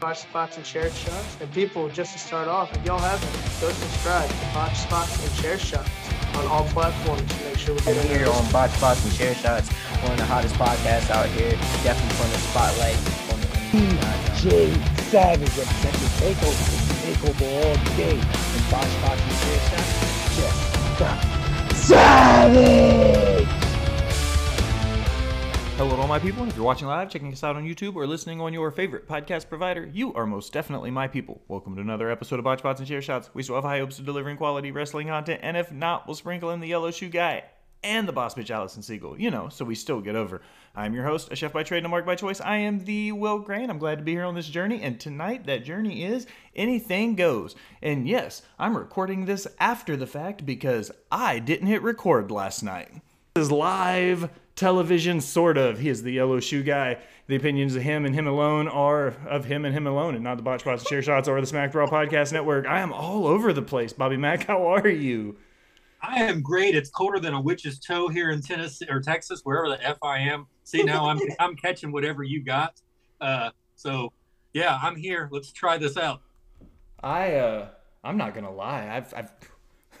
Botch Spots and Chair Shots. And people, just to start off, if y'all haven't, go subscribe to Botch Spots and Chair Shots on all platforms to make sure we get here on Botch Spots and Chair Shots, one of the hottest podcasts out here. Definitely putting the spotlight on the DJ Savage representing Takeover, Takeover all day. And Botch Spots and Chair Shots, just Savage! Hello to all my people, and if you're watching live, checking us out on YouTube, or listening on your favorite podcast provider, you are most definitely my people. Welcome to another episode of Botch Bots and Chair Shots. We still have high hopes of delivering quality wrestling content, and if not, we'll sprinkle in the yellow shoe guy and the boss bitch Allison Siegel, you know, so we still get over. I'm your host, a chef by trade and a mark by choice. I am the Will Grain. I'm glad to be here on this journey, and tonight that journey is anything goes. And yes, I'm recording this after the fact because I didn't hit record last night. Is live television, sort of. He is the yellow shoe guy. The opinions of him and him alone are of him and him alone, and not the Botch Spots and Chair Shots or the Smack Brawl Podcast Network. I am all over the place. Bobby Mack, how are you? I am great. It's colder than a witch's toe here in Tennessee or Texas, wherever the f I am. See now, I'm I'm catching whatever you got. Uh, so yeah, I'm here. Let's try this out. I uh, I'm not gonna lie. I've I've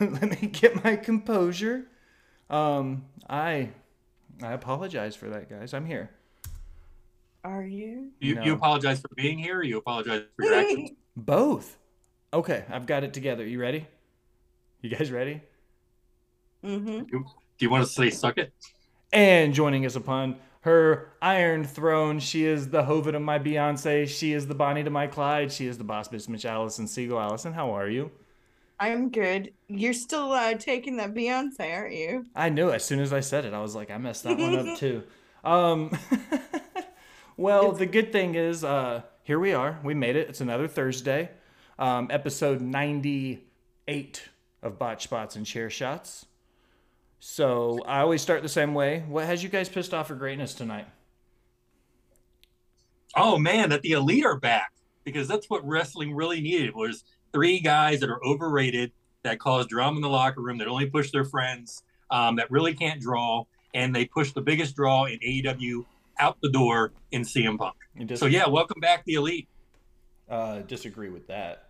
let me get my composure. Um, I I apologize for that, guys. I'm here. Are you? You, No. you apologize for being here. Or you apologize for your actions. Both. Okay, I've got it together. You ready? You guys ready? mm-hmm. Do you want to say suck it? And joining us upon her iron throne, she is the Hovid of my Beyonce. She is the Bonnie to my Clyde. She is the boss bitch Mitch Allison Siegel. Allison, how are you? I'm good. You're still uh, taking that Beyonce, aren't you? I knew as soon as I said it, I was like, I messed that one up too. Um, well, the good thing is, uh, here we are. We made it. It's another Thursday, um, episode 98 of Botch Spots and Chair Shots. So I always start the same way. What has you guys pissed off for greatness tonight? Oh man, that the elite are back because that's what wrestling really needed was three guys that are overrated that cause drama in the locker room that only push their friends um, that really can't draw and they push the biggest draw in AEW out the door in CM Punk. So yeah, welcome back the elite. uh, disagree with that.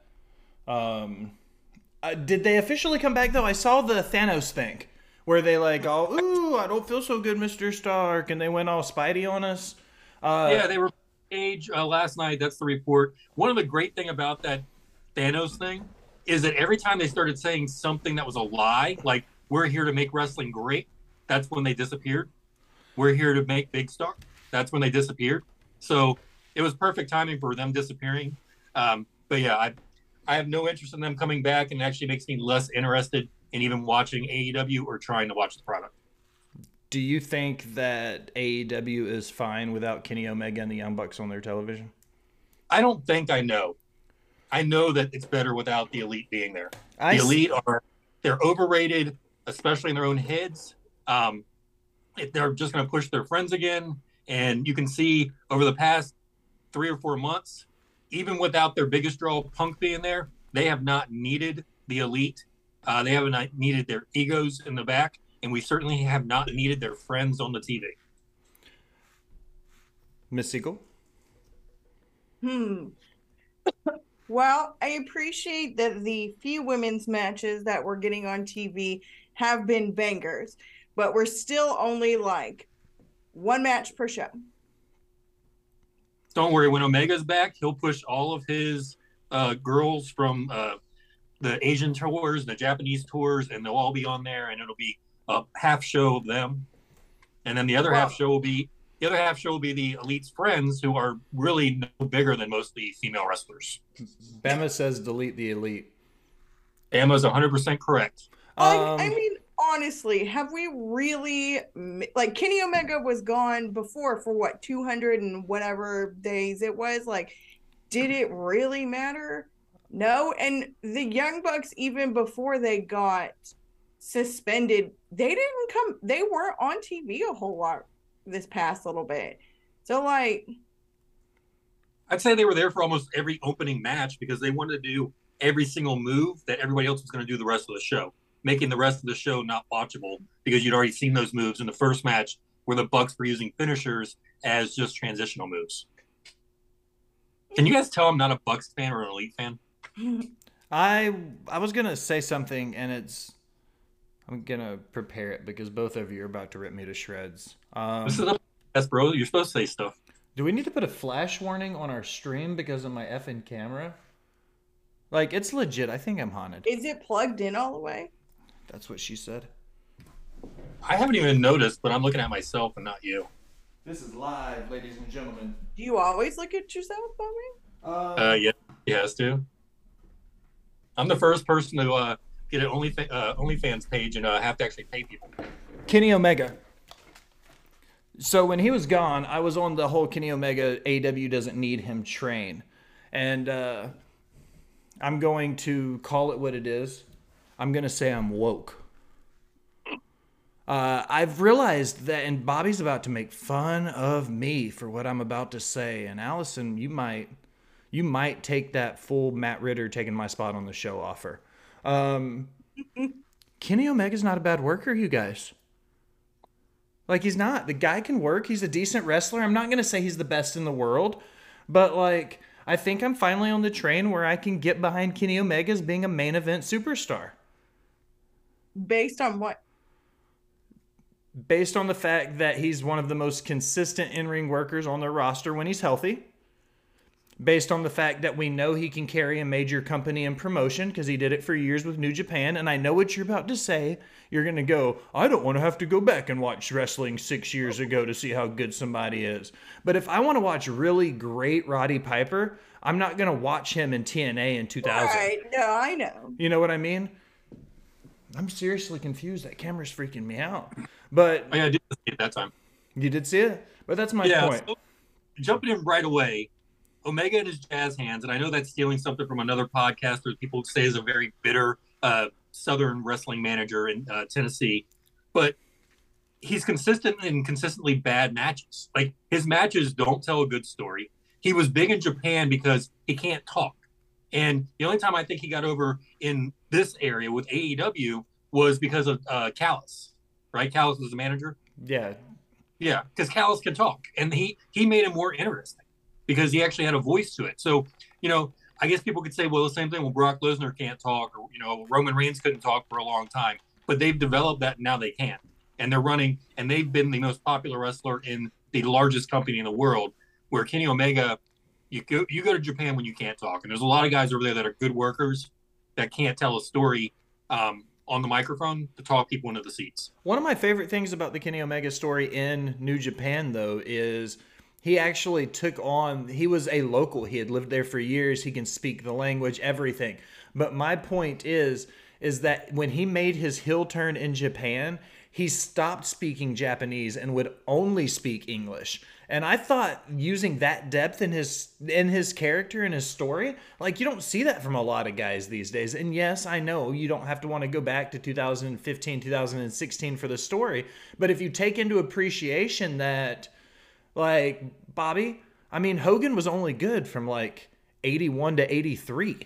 Um, uh, did they officially come back though? I saw the Thanos thing where they like, all, ooh, I don't feel so good, Mister Stark, and they went all Spidey on us. Uh, yeah, they were age uh, last night. That's the report. One of the great thing about that Thanos thing is that every time they started saying something that was a lie, like "We're here to make wrestling great," that's when they disappeared. We're here to make big star. That's when they disappeared. So it was perfect timing for them disappearing. Um, but yeah, I I have no interest in them coming back, and it actually makes me less interested in even watching AEW or trying to watch the product. Do you think that AEW is fine without Kenny Omega and the Young Bucks on their television? I don't think I know. I know that it's better without the elite being there. I the s- elite are they're overrated, especially in their own heads. Um, if they're just going to push their friends again, and you can see over the past three or four months, even without their biggest draw, Punk being there, they have not needed the elite. Uh, they haven't needed their egos in the back, and we certainly have not needed their friends on the TV. Miss Siegel. Hmm. Well, I appreciate that the few women's matches that we're getting on TV have been bangers, but we're still only like one match per show. Don't worry, when Omega's back, he'll push all of his uh, girls from uh, the Asian tours, the Japanese tours, and they'll all be on there, and it'll be a half show of them, and then the other half show will be the other half show will be the elite's friends, who are really no bigger than most of the female wrestlers. Bama says delete the elite. Emma's 100% correct. Um, I mean, honestly, have we really like Kenny Omega was gone before for what 200 and whatever days it was? Like, did it really matter? No. And the Young Bucks, even before they got suspended, they didn't come, they weren't on TV a whole lot this past little bit. So, like, I'd say they were there for almost every opening match because they wanted to do every single move that everybody else was going to do the rest of the show, making the rest of the show not watchable because you'd already seen those moves in the first match where the Bucks were using finishers as just transitional moves. Can you guys tell I'm not a Bucks fan or an Elite fan? I I was gonna say something, and it's I'm gonna prepare it because both of you are about to rip me to shreds. Um, This is a yes, bro. You're supposed to say stuff. do we need to put a flash warning on our stream because of my effing camera? Like it's legit. I think I'm haunted. Is it plugged in all the way? That's what she said. I haven't even noticed, but I'm looking at myself and not you. This is live, ladies and gentlemen. Do you always look at yourself, Bobby? Uh, yeah, he has to. I'm the first person to uh, get an Only uh, OnlyFans page and uh, have to actually pay people. Kenny Omega. So when he was gone, I was on the whole Kenny Omega AW doesn't need him train. And uh, I'm going to call it what it is. I'm going to say I'm woke. Uh, I've realized that, and Bobby's about to make fun of me for what I'm about to say. And Allison, you might, you might take that full Matt Ritter taking my spot on the show offer. Um, Kenny Omega's not a bad worker, you guys. Like he's not. The guy can work. He's a decent wrestler. I'm not going to say he's the best in the world, but like I think I'm finally on the train where I can get behind Kenny Omega as being a main event superstar. Based on what? Based on the fact that he's one of the most consistent in-ring workers on their roster when he's healthy. Based on the fact that we know he can carry a major company in promotion because he did it for years with New Japan. And I know what you're about to say. You're going to go, I don't want to have to go back and watch wrestling six years ago to see how good somebody is. But if I want to watch really great Roddy Piper, I'm not going to watch him in TNA in 2000. Right. No, I know. You know what I mean? I'm seriously confused. That camera's freaking me out. But Oh, yeah, I did see it that time. you did see it? But that's my yeah, point. so jumping in right away, Omega and his jazz hands, and I know that's stealing something from another podcast that people say is a very bitter uh, Southern wrestling manager in uh, Tennessee, but he's consistent in consistently bad matches. Like his matches don't tell a good story. He was big in Japan because he can't talk, and the only time I think he got over in this area with AEW was because of uh, Callis, right? Callis was the manager. Yeah. Yeah, because Callis can talk, and he he made him more interesting because he actually had a voice to it. So you know, I guess people could say, well, the same thing. Well, Brock Lesnar can't talk, or you know, Roman Reigns couldn't talk for a long time, but they've developed that and now they can, and they're running, and they've been the most popular wrestler in the largest company in the world. Where Kenny Omega, you go you go to Japan when you can't talk, and there's a lot of guys over there that are good workers that can't tell a story um, on the microphone to talk people into the seats. One of my favorite things about the Kenny Omega story in New Japan, though, is he actually took on, he was a local. He had lived there for years. He can speak the language, everything. But my point is, is that when he made his hill turn in Japan, he stopped speaking Japanese and would only speak English. And I thought using that depth in his in his character and his story, like you don't see that from a lot of guys these days. And yes, I know you don't have to want to go back to 2015, 2016 for the story, but if you take into appreciation that like Bobby, I mean Hogan was only good from like 81 to 83.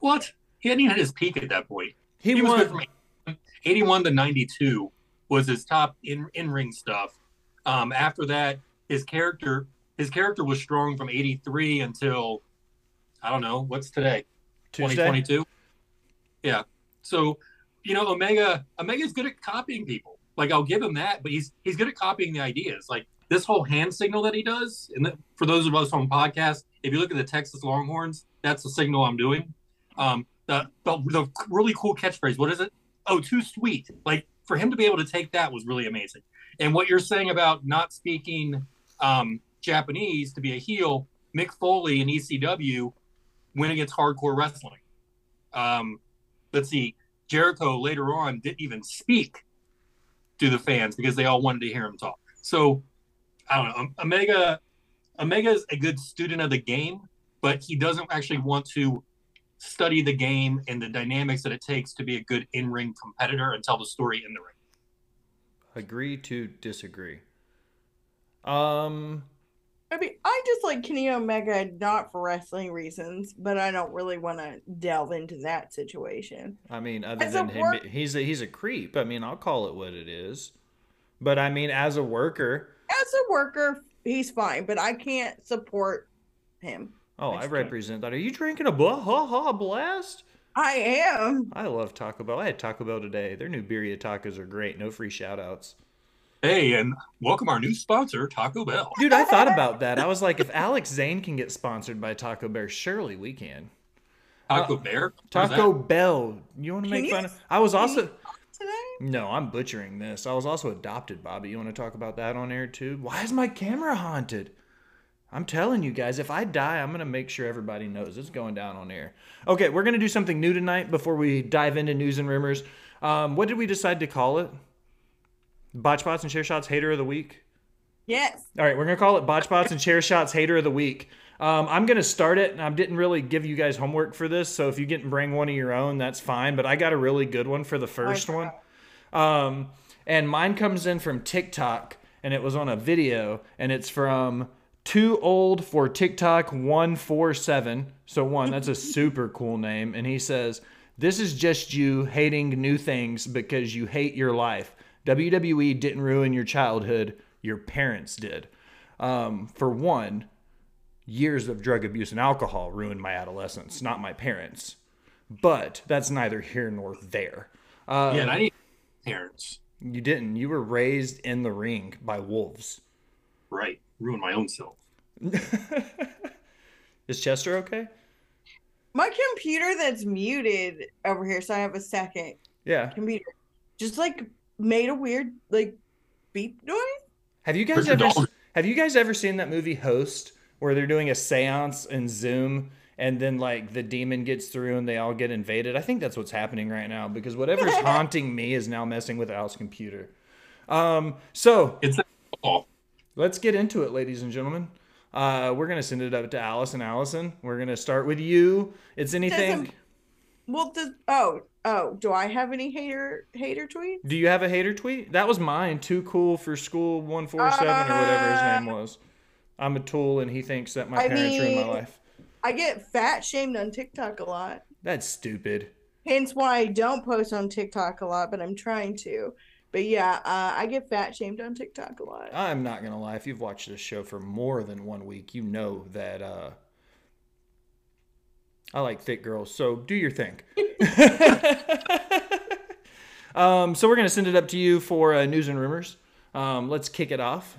What? He hadn't even had his peak at that point. He, He was won good from 81 to 92 was his top in in ring stuff. Um, after that, his character his character was strong from 83 until I don't know what's today Tuesday. 2022. Yeah. So you know Omega Omega's good at copying people. Like I'll give him that, but he's he's good at copying the ideas. Like this whole hand signal that he does, and the, for those of us on podcast, if you look at the Texas Longhorns, that's the signal I'm doing. Um, the, the the really cool catchphrase. What is it? Oh, too sweet. Like for him to be able to take that was really amazing. And what you're saying about not speaking um, Japanese to be a heel, Mick Foley in ECW went against hardcore wrestling. Um, let's see, Jericho later on didn't even speak to the fans because they all wanted to hear him talk. So I don't know. Omega Omega is a good student of the game, but he doesn't actually want to study the game and the dynamics that it takes to be a good in-ring competitor and tell the story in the ring. Agree to disagree. Um I mean, I just like Kenny Omega not for wrestling reasons, but I don't really want to delve into that situation. I mean, other As a than him, work- he's a he's a creep. I mean, I'll call it what it is. But I mean, as a worker, As a worker, he's fine, but I can't support him. Oh, I Ice cream. represent that. Are you drinking a blah ha ha blast? I am. I love Taco Bell. I had Taco Bell today. Their new birria tacos are great. No free shout outs. Hey, and welcome our new sponsor, Taco Bell. Dude, I thought about that. I was like, if Alex Zane can get sponsored by Taco Bell, surely we can. Taco Uh, Bear. Taco? Bell. You want to make you- fun of? I was also. No, I'm butchering this. I was also adopted, Bobby. You want to talk about that on air too? Why is my camera haunted? I'm telling you guys, if I die, I'm going to make sure everybody knows it's going down on air. Okay, we're going to do something new tonight before we dive into news and rumors. Um, what did we decide to call it? Botch Bots and Chair Shots Hater of the Week? Yes. All right, we're going to call it Botch Bots and Chair Shots Hater of the Week. Um, I'm going to start it, and I didn't really give you guys homework for this, so if you get and bring one of your own, that's fine. But I got a really good one for the first one. Um, and mine comes in from TikTok, and it was on a video, and it's from Too Old for TikTok 147. So, one, that's a super cool name. And he says, This is just you hating new things because you hate your life. WWE didn't ruin your childhood, your parents did. Um, for one, years of drug abuse and alcohol ruined my adolescence, not my parents. But that's neither here nor there. Uh, Yeah, and I need parents. you didn't. You were raised in the ring by wolves. Right. Ruin my own self. Is Chester okay? My computer that's muted over here, so I have a second Yeah. computer, just like made a weird like beep noise. Have you guys Where's your ever have you guys ever seen that movie Host where they're doing a séance in Zoom and then like the demon gets through and they all get invaded? I think that's what's happening right now because whatever's haunting me is now messing with Al's computer. Um, so It's let's get into it, ladies and gentlemen. Uh, we're gonna send it up to Allison. Allison, we're gonna start with you. It's anything. Doesn't- Well, does oh oh do I have any hater hater tweet? Do you have a hater tweet? That was mine. Too cool for school. One four seven or whatever his name was. I'm a tool, and he thinks that my I parents ruined my life. I get fat shamed on TikTok a lot. That's stupid. Hence why I don't post on TikTok a lot, but I'm trying to. But yeah, uh, I get fat shamed on TikTok a lot. I'm not gonna lie. If you've watched this show for more than one week, you know that uh, I like thick girls. So do your thing. um, so we're gonna send it up to you for uh, news and rumors. Um, let's kick it off.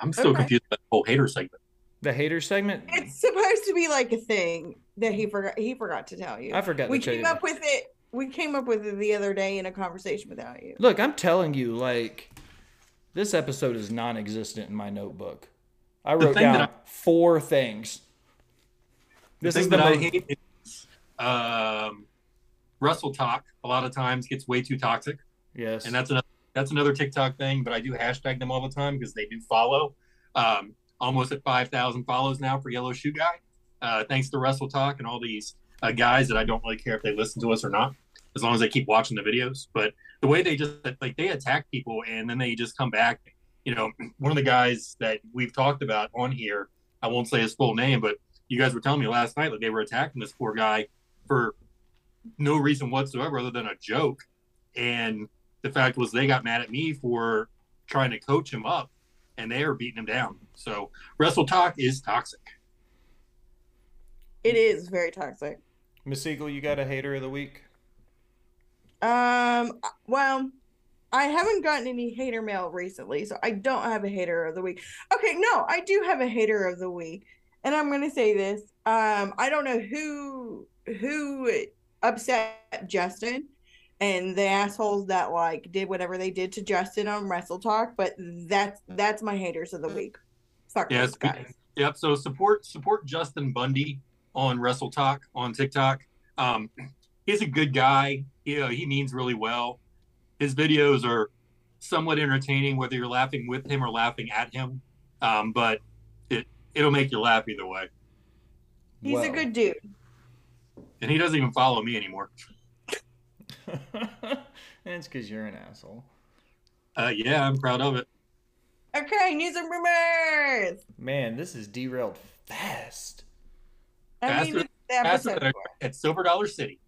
I'm still Okay. confused about the whole hater segment. The hater segment. It's supposed to be like a thing that he forgot. He forgot to tell you. I forgot we to tell came you. up with it. We came up with it the other day in a conversation without you. Look, I'm telling you, like, this episode is non existent in my notebook. I wrote down that four things. The This thing is the that I hate is um, Wrestle Talk. A lot of times gets way too toxic, yes. and that's another that's another TikTok thing. But I do hashtag them all the time because they do follow. Um, almost at five thousand follows now for Yellow Shoe Guy. Uh, thanks to Wrestle Talk and all these uh, guys that I don't really care if they listen to us or not, as long as they keep watching the videos. But the way they just like they attack people and then they just come back. You know, one of the guys that we've talked about on here, I won't say his full name, but you guys were telling me last night that they were attacking this poor guy for no reason whatsoever other than a joke. And the fact was they got mad at me for trying to coach him up and they are beating him down. So Wrestle Talk is toxic. It is very toxic. Miss Siegel, you got a hater of the week? Um. Well, I haven't gotten any hater mail recently, so I don't have a hater of the week. Okay, no, I do have a hater of the week, and I'm gonna say this. Um, I don't know who who upset Justin and the assholes that like did whatever they did to Justin on Wrestle Talk, but that's that's my haters of the week. Fuck Yeah, those it's- guys. Yep. So support support Justin Bundy on Wrestle Talk on TikTok. Um, he's a good guy. You know, he means really well. His videos are somewhat entertaining, whether you're laughing with him or laughing at him. Um, but it it'll make you laugh either way. He's a good dude. And he doesn't even follow me anymore. it's because you're an asshole. Uh, yeah, I'm proud of it. Okay, news and rumors. Man, this is derailed fast. I mean, Faster- the Faster than at Silver Dollar City.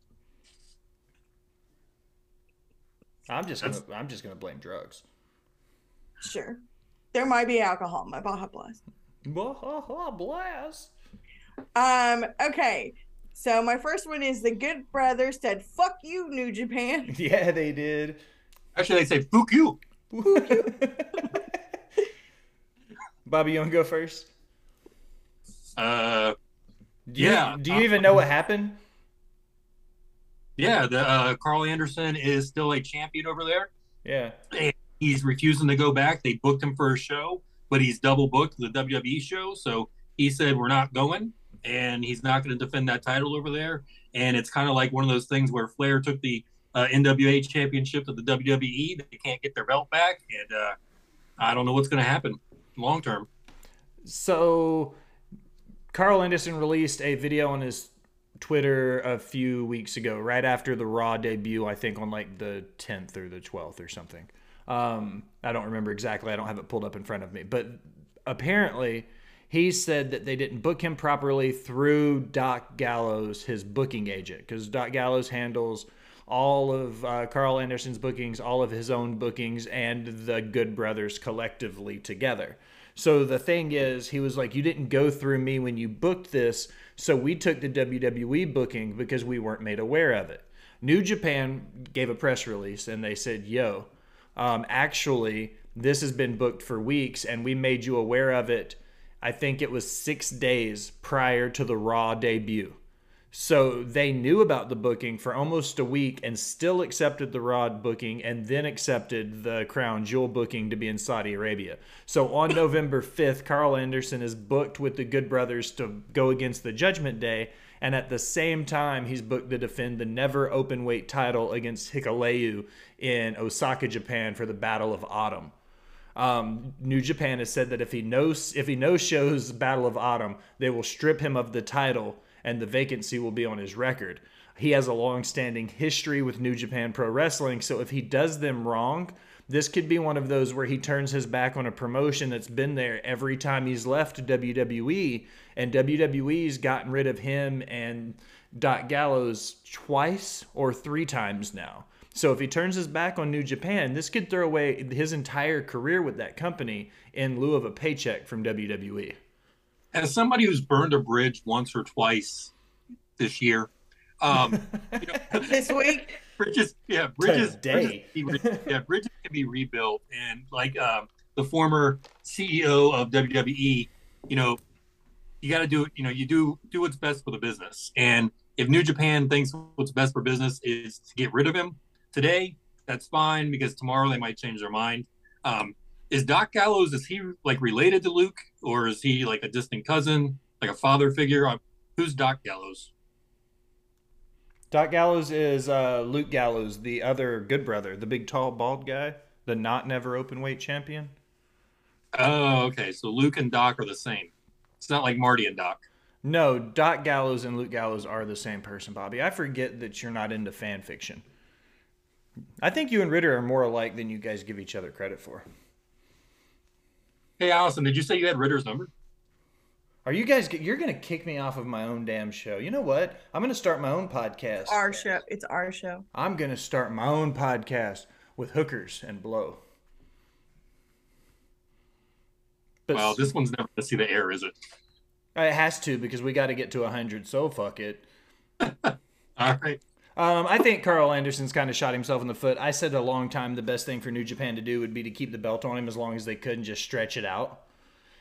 I'm just gonna I'm just gonna blame drugs. Sure. there might be alcohol in my Baja Blast. Baja Blast. Um, okay. So my first one is the Good Brothers said, "Fuck you, New Japan." Yeah, they did. Actually, they say "fuck you." Bobby, you want to go first? Uh, Do you, Yeah. Do you even know what happened? yeah, the uh, Karl Anderson is still a champion over there. Yeah. He's refusing to go back. They booked him for a show, but he's double booked the WWE show. So he said, "We're not going," and he's not going to defend that title over there. And it's kind of like one of those things where Flair took the uh, NWA championship to the WWE. They can't get their belt back, and uh, I don't know what's going to happen long term. So, Karl Anderson released a video on his Twitter a few weeks ago, right after the Raw debut, I think on like the 10th or the 12th or something. Um, I don't remember exactly. I don't have it pulled up in front of me. But apparently, he said that they didn't book him properly through Doc Gallows, his booking agent, because Doc Gallows handles all of uh, Karl Anderson's bookings, all of his own bookings, and the Good Brothers collectively together. So the thing is, he was like, You didn't go through me when you booked this. So we took the WWE booking because we weren't made aware of it. New Japan gave a press release and they said, Yo, um, actually, this has been booked for weeks and we made you aware of it. I think it was six days prior to the Raw debut. So they knew about the booking for almost a week and still accepted the Raw booking and then accepted the Crown Jewel booking to be in Saudi Arabia. So on November 5th, Karl Anderson is booked with the Good Brothers to go against the Judgment Day. And at the same time, he's booked to defend the never open weight title against Hikuleo in Osaka, Japan for the Battle of Autumn. Um, New Japan has said that if he knows if he no shows Battle of Autumn, they will strip him of the title and the vacancy will be on his record. He has a long-standing history with New Japan Pro Wrestling, so if he does them wrong, this could be one of those where he turns his back on a promotion that's been there every time he's left WWE, and WWE's gotten rid of him and Doc Gallows twice or three times now. So if he turns his back on New Japan, this could throw away his entire career with that company in lieu of a paycheck from. WWE. As somebody who's burned a bridge once or twice this year, um, you know, This week, bridges, yeah, bridges, Today. bridges re- yeah, bridges can be rebuilt, and like um, the former CEO of WWE, you know, you got to do, it, you know, you do do what's best for the business, and if New Japan thinks what's best for business is to get rid of him today, that's fine because tomorrow they might change their mind. Um, is Doc Gallows is he like related to Luke, or is he like a distant cousin, like a father figure? Uh, Who's Doc Gallows? Doc Gallows is uh, Luke Gallows, the other good brother, the big, tall, bald guy, the not never open weight champion. Oh, okay. So Luke and Doc are the same. It's not like Marty and Doc. No, Doc Gallows and Luke Gallows are the same person, Bobby. I forget that you're not into fan fiction. I think you and Ritter are more alike than you guys give each other credit for. Hey, Allison, did you say you had Ritter's number? Are you guys? You're gonna kick me off of my own damn show. You know what? I'm gonna start my own podcast. our show. It's our show. I'm gonna start my own podcast with hookers and blow. But Well, this one's never going to see the air, is it? Uh, it has to because we got to get to 100. So fuck it. All right. Um, I think Karl Anderson's kind of shot himself in the foot. I said a long time the best thing for New Japan to do would be to keep the belt on him as long as they could and just stretch it out.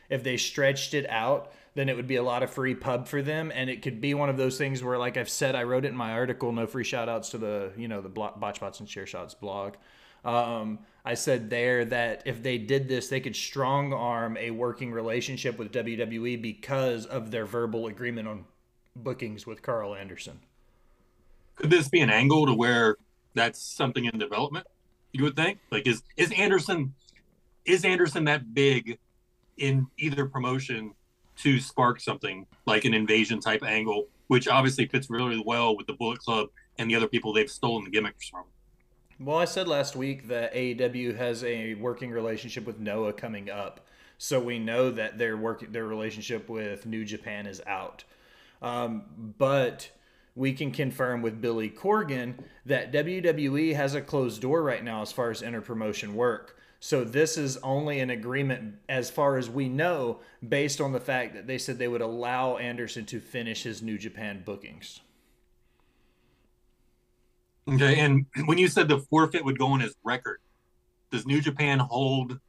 If they stretched it out, then it would be a lot of free pub for them, and it could be one of those things where, like I've said, I wrote it in my article. No free shout outs to the you know the Blo- Botch Bots and Chair Shots blog. Um, I said there that if they did this, they could strong arm a working relationship with WWE because of their verbal agreement on bookings with Karl Anderson. Could this be an angle to where that's something in development? You would think. Like, is is Anderson is Anderson that big in either promotion to spark something like an invasion type angle, which obviously fits really well with the Bullet Club and the other people they've stolen the gimmicks from. Well, I said last week that AEW has a working relationship with Noah coming up, so we know that their work their relationship with New Japan is out. Um, but we can confirm with Billy Corgan that WWE has a closed door right now as far as interpromotion work. So this is only an agreement, as far as we know, based on the fact that they said they would allow Anderson to finish his New Japan bookings. Okay, and when you said the forfeit would go on his record, does New Japan hold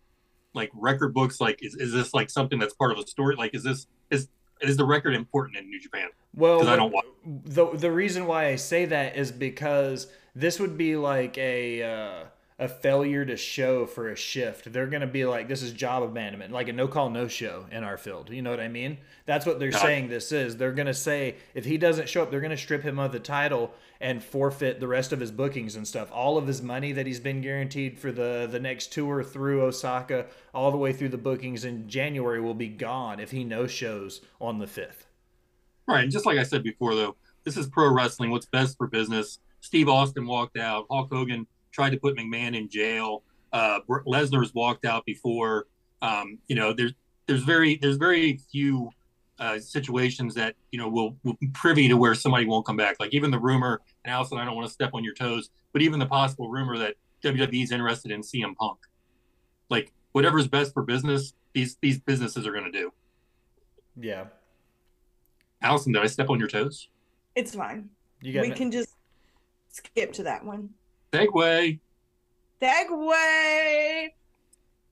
like record books? Like, is, is this like something that's part of a story? Like, is this is is the record important in New Japan? Well, I don't watch. the the reason why I say that is because this would be like a uh, a failure to show for a shift. They're gonna be like, this is job abandonment, like a no call no show in our field. You know what I mean? That's what they're saying. This is they're gonna say if he doesn't show up, they're gonna strip him of the title and forfeit the rest of his bookings and stuff. All of his money that he's been guaranteed for the the next tour through Osaka, all the way through the bookings in January, will be gone if he no shows on the fifth. Right, and just like I said before, though, this is pro wrestling. What's best for business? Steve Austin walked out. Hulk Hogan tried to put McMahon in jail. Uh, Lesnar's walked out before. Um, you know, there's there's very there's very few uh, situations that you know will, will privy to where somebody won't come back. Like even the rumor, and Allison, I don't want to step on your toes, but even the possible rumor that WWE is interested in CM Punk. Like whatever's best for business, these these businesses are going to do. Yeah, Allison, did I step on your toes? It's fine. you got We can just skip to that one. Segue. Segue.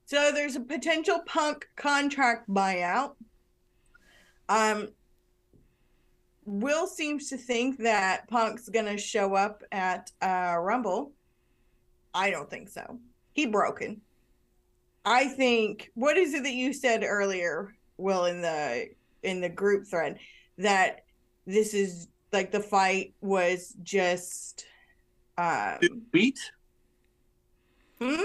So there's a potential punk contract buyout. Um, Will seems to think that Punk's gonna show up at uh, Rumble. I don't think so. He broken. I think what is it that you said earlier, Will, in the in the group thread, that this is like the fight was just um Sweet? hmm?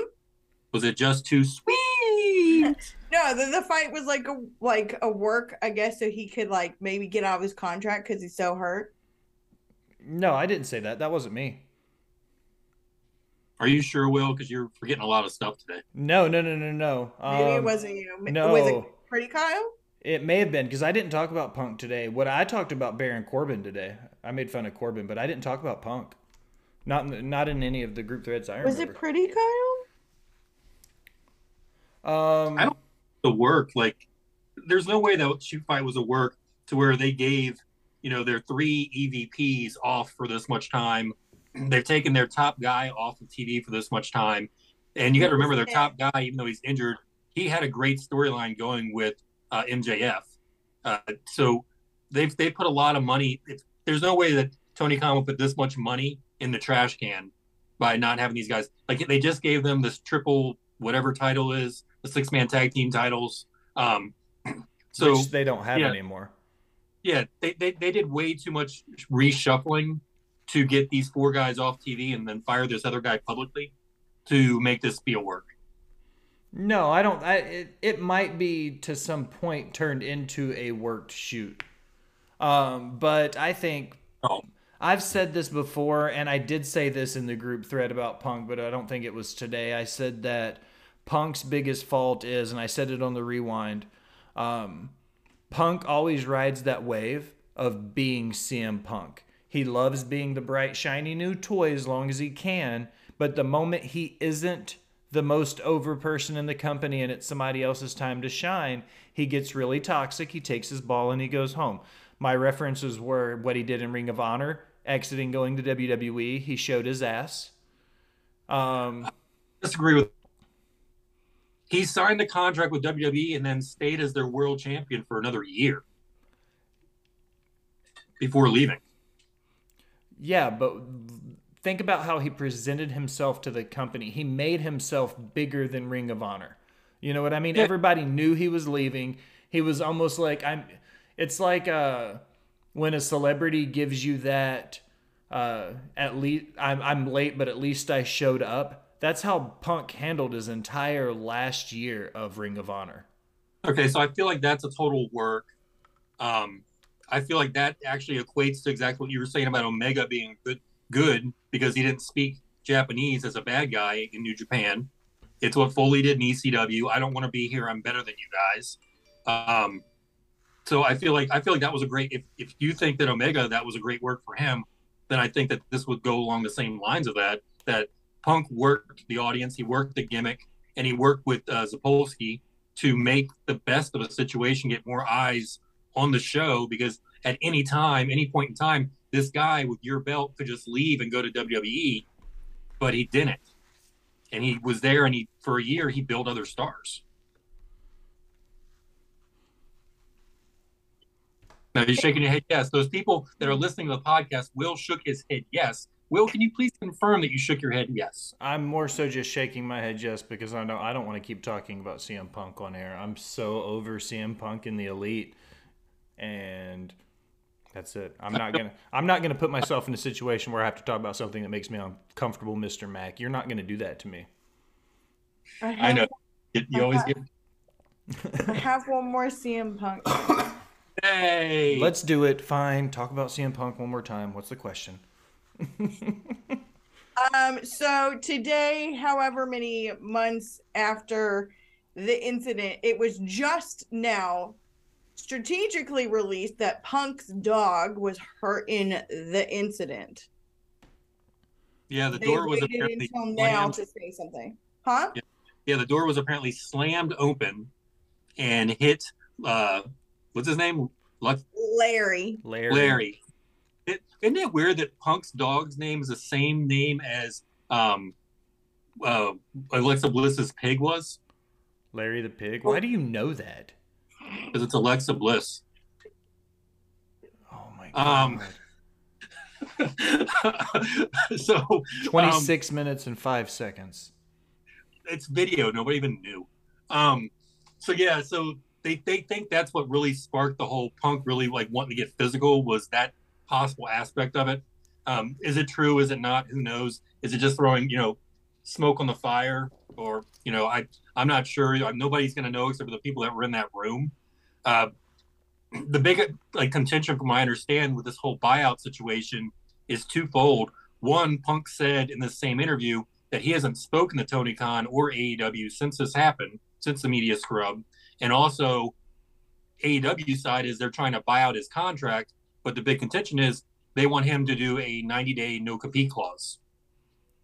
Was it just too sweet? No, the, the fight was like a like a work, I guess, so he could like maybe get out of his contract because he's so hurt. No, I didn't say that. That wasn't me. Are you sure, Will? Because you're forgetting a lot of stuff today. No, no, no, no, no. Maybe it Um, wasn't you. M- no. Was it Pretty Kyle? It may have been because I didn't talk about Punk today. What I talked about Baron Corbin today. I made fun of Corbin, but I didn't talk about Punk. Not in, not in any of the group threads I Was it. Pretty Kyle? um, I don't- The work, like, there's no way that shoot fight was a work to where they gave, you know, their three EVPs off for this much time. They've taken their top guy off of TV for this much time, and you got to remember their top guy, even though he's injured, he had a great storyline going with uh, MJF. Uh, so they've they put a lot of money. There's no way that Tony Khan would put this much money in the trash can by not having these guys. Like they just gave them this triple whatever title is the six man tag team titles. Um, so which they don't have yeah. anymore. yeah, they, they they did way too much reshuffling to get these four guys off TV and then fire this other guy publicly to make this feel work. No, I don't. I, it, it might be to some point turned into a worked shoot. Um, but I think Oh. I've said this before, and I did say this in the group thread about Punk, but I don't think it was today. I said that Punk's biggest fault is, and I said it on the rewind, um, Punk always rides that wave of being CM Punk. He loves being the bright, shiny new toy as long as he can, but the moment he isn't the most over person in the company and it's somebody else's time to shine, he gets really toxic. He takes his ball and he goes home. My references were what he did in Ring of Honor, exiting, going to WWE. He showed his ass. Um, Disagree with. He signed a contract with WWE and then stayed as their world champion for another year before leaving. yeah, but think about how he presented himself to the company. He made himself bigger than Ring of Honor. You know what I mean? Yeah. Everybody knew he was leaving. He was almost like I'm. It's like uh, when a celebrity gives you that. Uh, at least I'm I'm late, but at least I showed up. That's how Punk handled his entire last year of Ring of Honor. Okay, so I feel like that's a total work. Um, I feel like that actually equates to exactly what you were saying about Omega being good, good because he didn't speak Japanese as a bad guy in New Japan. It's what Foley did in ECW. I don't want to be here. I'm better than you guys. Um, so I feel like I feel like that was a great. If if you think that Omega that was a great work for him, then I think that this would go along the same lines of that. That Punk worked the audience. He worked the gimmick. and he worked with uh, Sapolsky to make the best of a situation, get more eyes on the show because at any time, any point in time, this guy with your belt could just leave and go to WWE, but he didn't. And he was there and he for a year he built other stars. Now you're shaking your head yes. Those people that are listening to the podcast, Will shook his head yes. Will, can you please confirm that you shook your head yes? I'm more so just shaking my head yes because I know I don't want to keep talking about CM Punk on air. I'm so over CM Punk in the elite, and that's it. I'm not gonna I'm not gonna put myself in a situation where I have to talk about something that makes me uncomfortable, Mr. Mack. You're not gonna do that to me. I, I know. You, you always get I have one more CM Punk. hey. Let's do it. Fine. Talk about CM Punk one more time. What's the question? Um, so today, however many months after the incident, it was just now strategically released that Punk's dog was hurt in the incident. yeah, the They door was apparently until now slammed. to say something. Huh? Yeah, the door was apparently slammed open and hit. Uh, what's his name? Lux- Larry. Larry. Larry. It, isn't it weird that Punk's dog's name is the same name as um, uh, Alexa Bliss's pig was? Larry the pig. Why do you know that? Because it's Alexa Bliss. Oh my god. Um, so 26 minutes and 5 seconds. it's video. Nobody even knew. Um, so yeah, so they they think that's what really sparked the whole punk really like wanting to get physical was that possible aspect of it. Um, is it true? Is it not? Who knows? Is it just throwing you know smoke on the fire, or you know I I'm not sure. Nobody's gonna know except for the people that were in that room. Uh, the big like contention, from my understand, with this whole buyout situation is twofold. One, Punk said in the same interview that he hasn't spoken to Tony Khan or AEW since this happened, since the media scrub. And also, AEW side is they're trying to buy out his contract, but the big contention is they want him to do a 90 day no compete clause.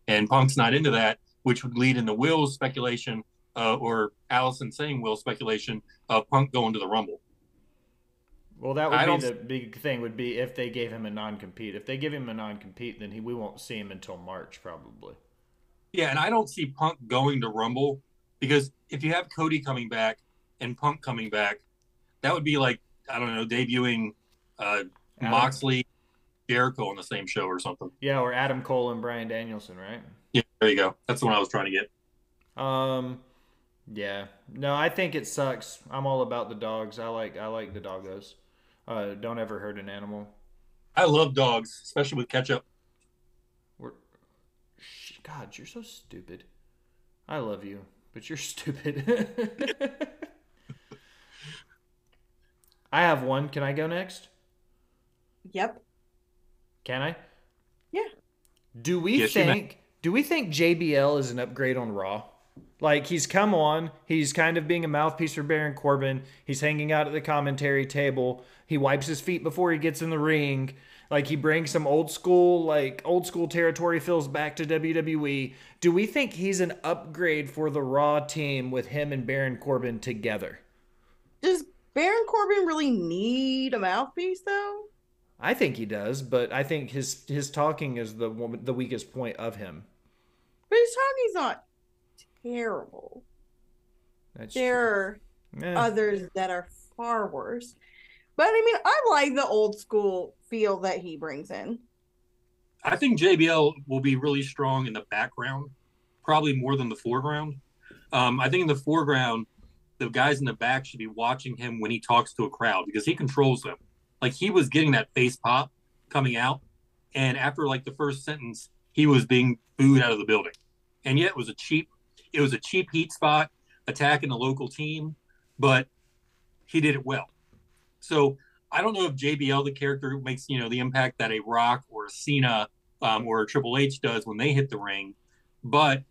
And Punk's not into that, which would lead into Will's speculation uh, or Allison saying will speculation of Punk going to the Rumble. Well, that would I be the big thing. Would be if they gave him a non-compete. If they give him a non-compete, then he we won't see him until March probably. Yeah, and I don't see Punk going to Rumble because if you have Cody coming back and Punk coming back, that would be like I don't know debuting uh, Adam- Moxley, Jericho on the same show or something. Yeah, or Adam Cole and Bryan Danielson, right? Yeah, there you go. That's the one I was trying to get. Um, yeah. No, I think it sucks. I'm all about the dogs. I like I like the doggos. Uh, don't ever hurt an animal. I love dogs, especially with ketchup. We're, God, you're so stupid. I love you, but you're stupid. I have one. Can I go next? Yep. Can I? Yeah. Do we Yes, think do we think JBL is an upgrade on Raw? Like he's come on, he's kind of being a mouthpiece for Baron Corbin. He's hanging out at the commentary table. He wipes his feet before he gets in the ring. Like he brings some old school, like old school territory feels back to WWE. Do we think he's an upgrade for the Raw team with him and Baron Corbin together? Does Baron Corbin really need a mouthpiece though? I think he does, but I think his his talking is the the weakest point of him. But his talking's not terrible. That's There are Eh. others that are far worse. But I mean, I like the old school feel that he brings in. I think JBL will be really strong in the background, probably more than the foreground. Um, I think in the foreground, the guys in the back should be watching him when he talks to a crowd because he controls them. Like he was getting that face pop coming out, and after like the first sentence, he was being booed out of the building. And yet it was a cheap, it was a cheap heat spot attacking the local team, but he did it well. So I don't know if JBL, the character, makes you know the impact that a Rock or a Cena um, or a Triple H does when they hit the ring, but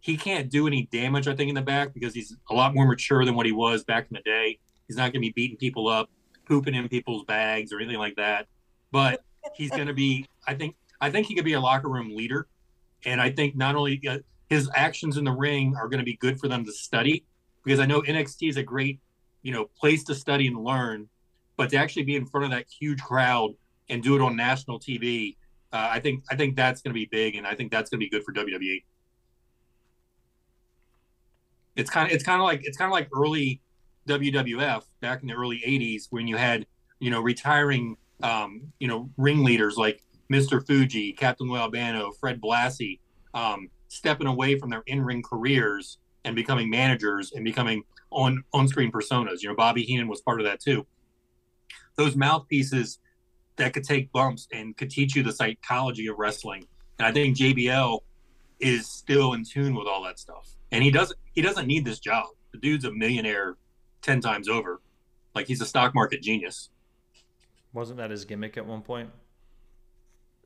he can't do any damage. I think in the back because he's a lot more mature than what he was back in the day. He's not going to be beating people up, pooping in people's bags or anything like that. But he's going to be. I think. I think he could be a locker room leader, and I think not only uh, his actions in the ring are going to be good for them to study because I know NXT is a great, you know, place to study and learn, but to actually be in front of that huge crowd and do it on national TV, uh, I think I think that's going to be big, and I think that's going to be good for WWE. It's kind of it's kind of like it's kind of like early WWF back in the early '80s when you had you know retiring um, you know ringleaders like Mr. Fuji, Captain Lou Albano, Fred Blassie, um, stepping away from their in-ring careers and becoming managers and becoming on on-screen personas. You know, Bobby Heenan was part of that too. Those mouthpieces that could take bumps and could teach you the psychology of wrestling. And I think JBL is still in tune with all that stuff. And he doesn't he doesn't need this job. The dude's a millionaire ten times over. Like he's a stock market genius. Wasn't that his gimmick at one point?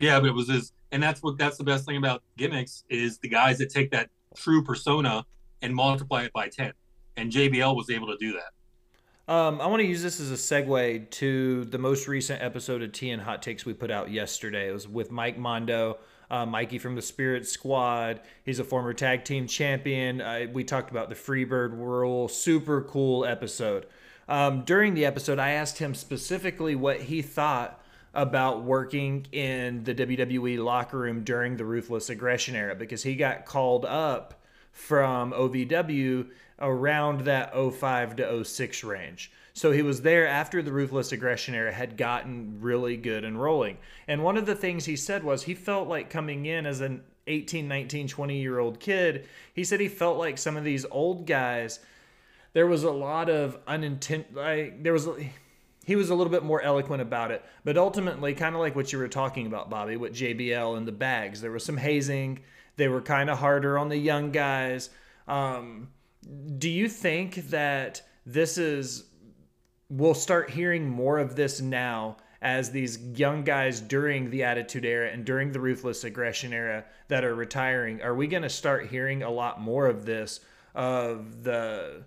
Yeah, but it was his and that's what that's the best thing about gimmicks is the guys that take that true persona and multiply it by 10. And JBL was able to do that. Um, I want to use this as a segue to the most recent episode of TN Hot Takes we put out yesterday. It was with Mike Mondo, uh, Mikey from the Spirit Squad. He's a former tag team champion. Uh, we talked about the Freebird Rule. Super cool episode. Um, during the episode, I asked him specifically what he thought about working in the WWE locker room during the Ruthless Aggression era because he got called up from OVW around that 05 to 06 range. So he was there after the ruthless aggression era had gotten really good and rolling. And one of the things he said was he felt like coming in as an 18, 19, 20 year old kid, he said he felt like some of these old guys, there was a lot of unintent, like, there was, he was a little bit more eloquent about it. But ultimately, kind of like what you were talking about, Bobby, with JBL and the bags, there was some hazing. They were kind of harder on the young guys. Um, do you think that this is we'll start hearing more of this now as these young guys during the attitude era and during the ruthless aggression era that are retiring are we going to start hearing a lot more of this of the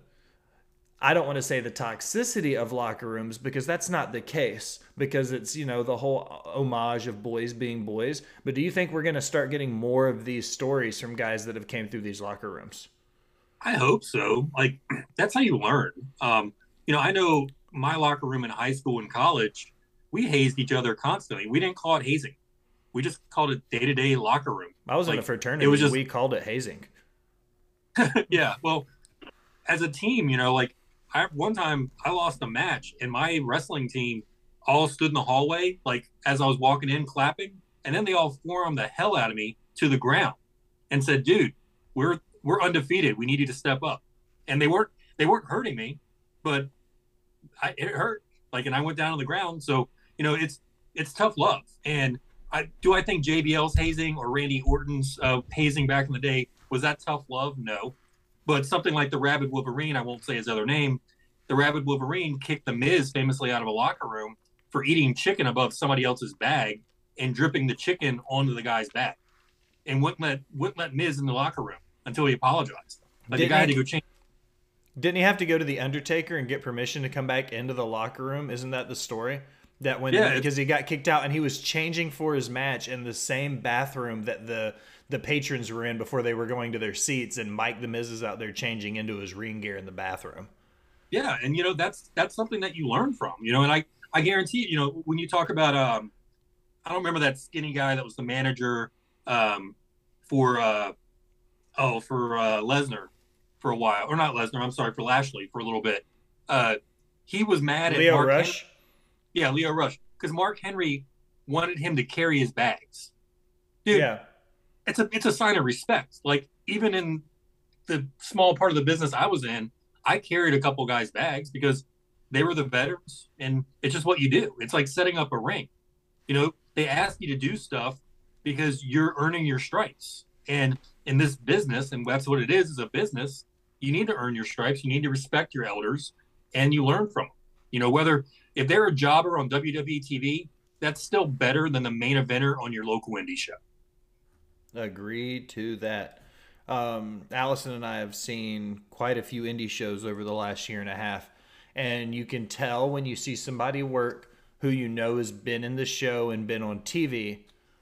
I don't want to say the toxicity of locker rooms because that's not the case because it's you know the whole homage of boys being boys but do you think we're going to start getting more of these stories from guys that have came through these locker rooms I hope so. Like that's how you learn. Um, you know, I know my locker room in high school and college, we hazed each other constantly. We didn't call it hazing. We just called it day to day locker room. I was like, in a fraternity. It was just we called it hazing. yeah. Well, as a team, you know, like I one time I lost a match and my wrestling team all stood in the hallway, like as I was walking in clapping, and then they all formed the hell out of me to the ground and said, dude, we're we're undefeated. We need you to step up. And they weren't they weren't hurting me, but I, it hurt. Like, and I went down on the ground. So you know, it's it's tough love. And I do I think JBL's hazing or Randy Orton's uh, hazing back in the day was that tough love? No, but something like the Rabid Wolverine, I won't say his other name. The Rabid Wolverine kicked the Miz famously out of a locker room for eating chicken above somebody else's bag and dripping the chicken onto the guy's back, and wouldn't let wouldn't let Miz in the locker room until he apologized. Like didn't the guy had to go change. Didn't he have to go to the Undertaker and get permission to come back into the locker room? Isn't that the story? That when yeah, because he got kicked out and he was changing for his match in the same bathroom that the the patrons were in before they were going to their seats, and Mike the Miz is out there changing into his ring gear in the bathroom. Yeah, and you know that's that's something that you learn from, you know, and I I guarantee you know when you talk about um I don't remember that skinny guy that was the manager um for uh oh for uh, Lesnar for a while, or not Lesnar. I'm sorry for Lashley for a little bit. Uh, he was mad Lio at Mark Rush. Henry. Yeah, Lio Rush, because Mark Henry wanted him to carry his bags. Dude, yeah, it's a it's a sign of respect. Like even in the small part of the business I was in, I carried a couple guys' bags because they were the veterans, and it's just what you do. It's like setting up a ring. You know, they ask you to do stuff because you're earning your stripes. And in this business, and that's what it is, is a business, you need to earn your stripes. You need to respect your elders and you learn from them. You know, whether if they're a jobber on WWE TV, that's still better than the main eventer on your local indie show. Agreed to that. Um, Allison and I have seen quite a few indie shows over the last year and a half, and you can tell when you see somebody work who you know has been in the show and been on TV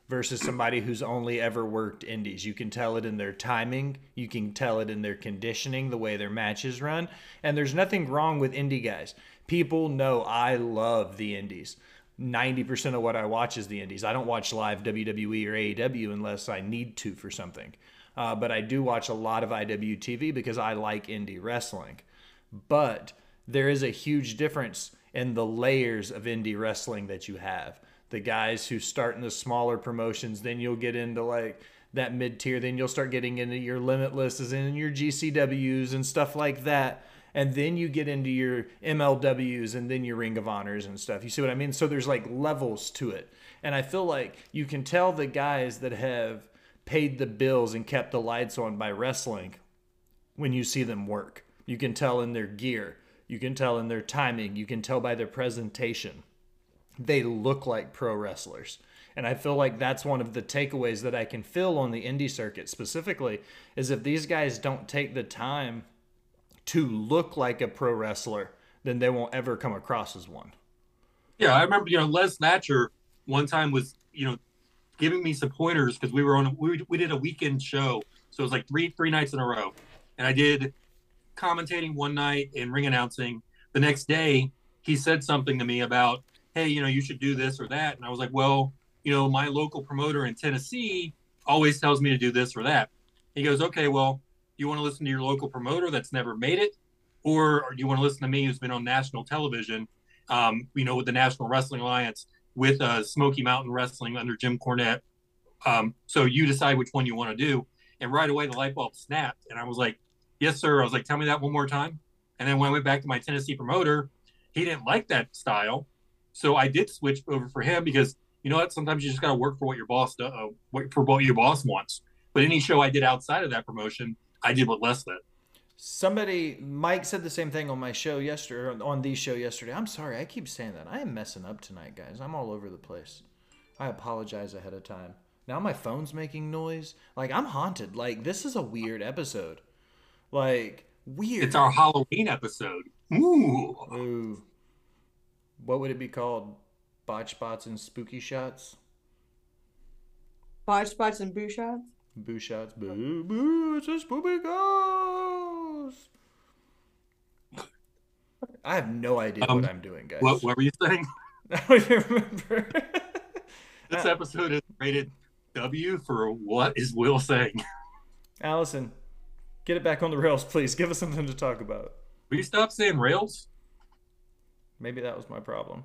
versus somebody who's only ever worked indies. You can tell it in their timing, you can tell it in their conditioning, the way their matches run, and there's nothing wrong with indie guys. People know I love the indies. 90% of what I watch is the indies. I don't watch live WWE or AEW unless I need to for something. Uh, but I do watch a lot of IWTV because I like indie wrestling. But there is a huge difference in the layers of indie wrestling that you have the guys who start in the smaller promotions. Then you'll get into like that mid tier. Then you'll start getting into your limitlesses and your GCWs and stuff like that. And then you get into your MLWs and then your Ring of Honors and stuff. You see what I mean? So there's like levels to it. And I feel like you can tell the guys that have paid the bills and kept the lights on by wrestling when you see them work. You can tell in their gear. You can tell in their timing. You can tell by their presentation they look like pro wrestlers. And I feel like that's one of the takeaways that I can feel on the indie circuit specifically is if these guys don't take the time to look like a pro wrestler, then they won't ever come across as one. Yeah, I remember, you know, Les Thatcher one time was, you know, giving me some pointers because we were on, a, we, we did a weekend show. So it was like three, three nights in a row. And I did commentating one night and ring announcing. The next day, he said something to me about, hey, you know, you should do this or that. And I was like, well, you know, my local promoter in Tennessee always tells me to do this or that. He goes, okay, well, you want to listen to your local promoter that's never made it? Or, do you want to listen to me who's been on national television, um, you know, with the National Wrestling Alliance, with uh, Smoky Mountain Wrestling under Jim Cornette? Um, so you decide which one you want to do. And right away, the light bulb snapped. And I was like, yes, sir. I was like, tell me that one more time. And then when I went back to my Tennessee promoter, he didn't like that style. So I did switch over for him because you know what? Sometimes you just got to work for what your boss does, uh, for what your boss wants. But any show I did outside of that promotion, I did what Les did. Somebody, Mike said the same thing on my show yesterday, on the show yesterday. I'm sorry, I keep saying that. I am messing up tonight, guys. I'm all over the place. I apologize ahead of time. Now my phone's making noise. Like I'm haunted. Like this is a weird episode. Like weird. It's our Halloween episode. Ooh. Ooh what would it be called? Botch spots and spooky shots. Botch spots and boo shots. Boo shots. Boo boo! It's a spooky ghost. I have no idea um, what I'm doing, guys. What, what were you saying? I don't remember. this episode is rated W for what is Will saying? Allison, get it back on the rails, please. Give us something to talk about. Will you stop saying rails? Maybe that was my problem.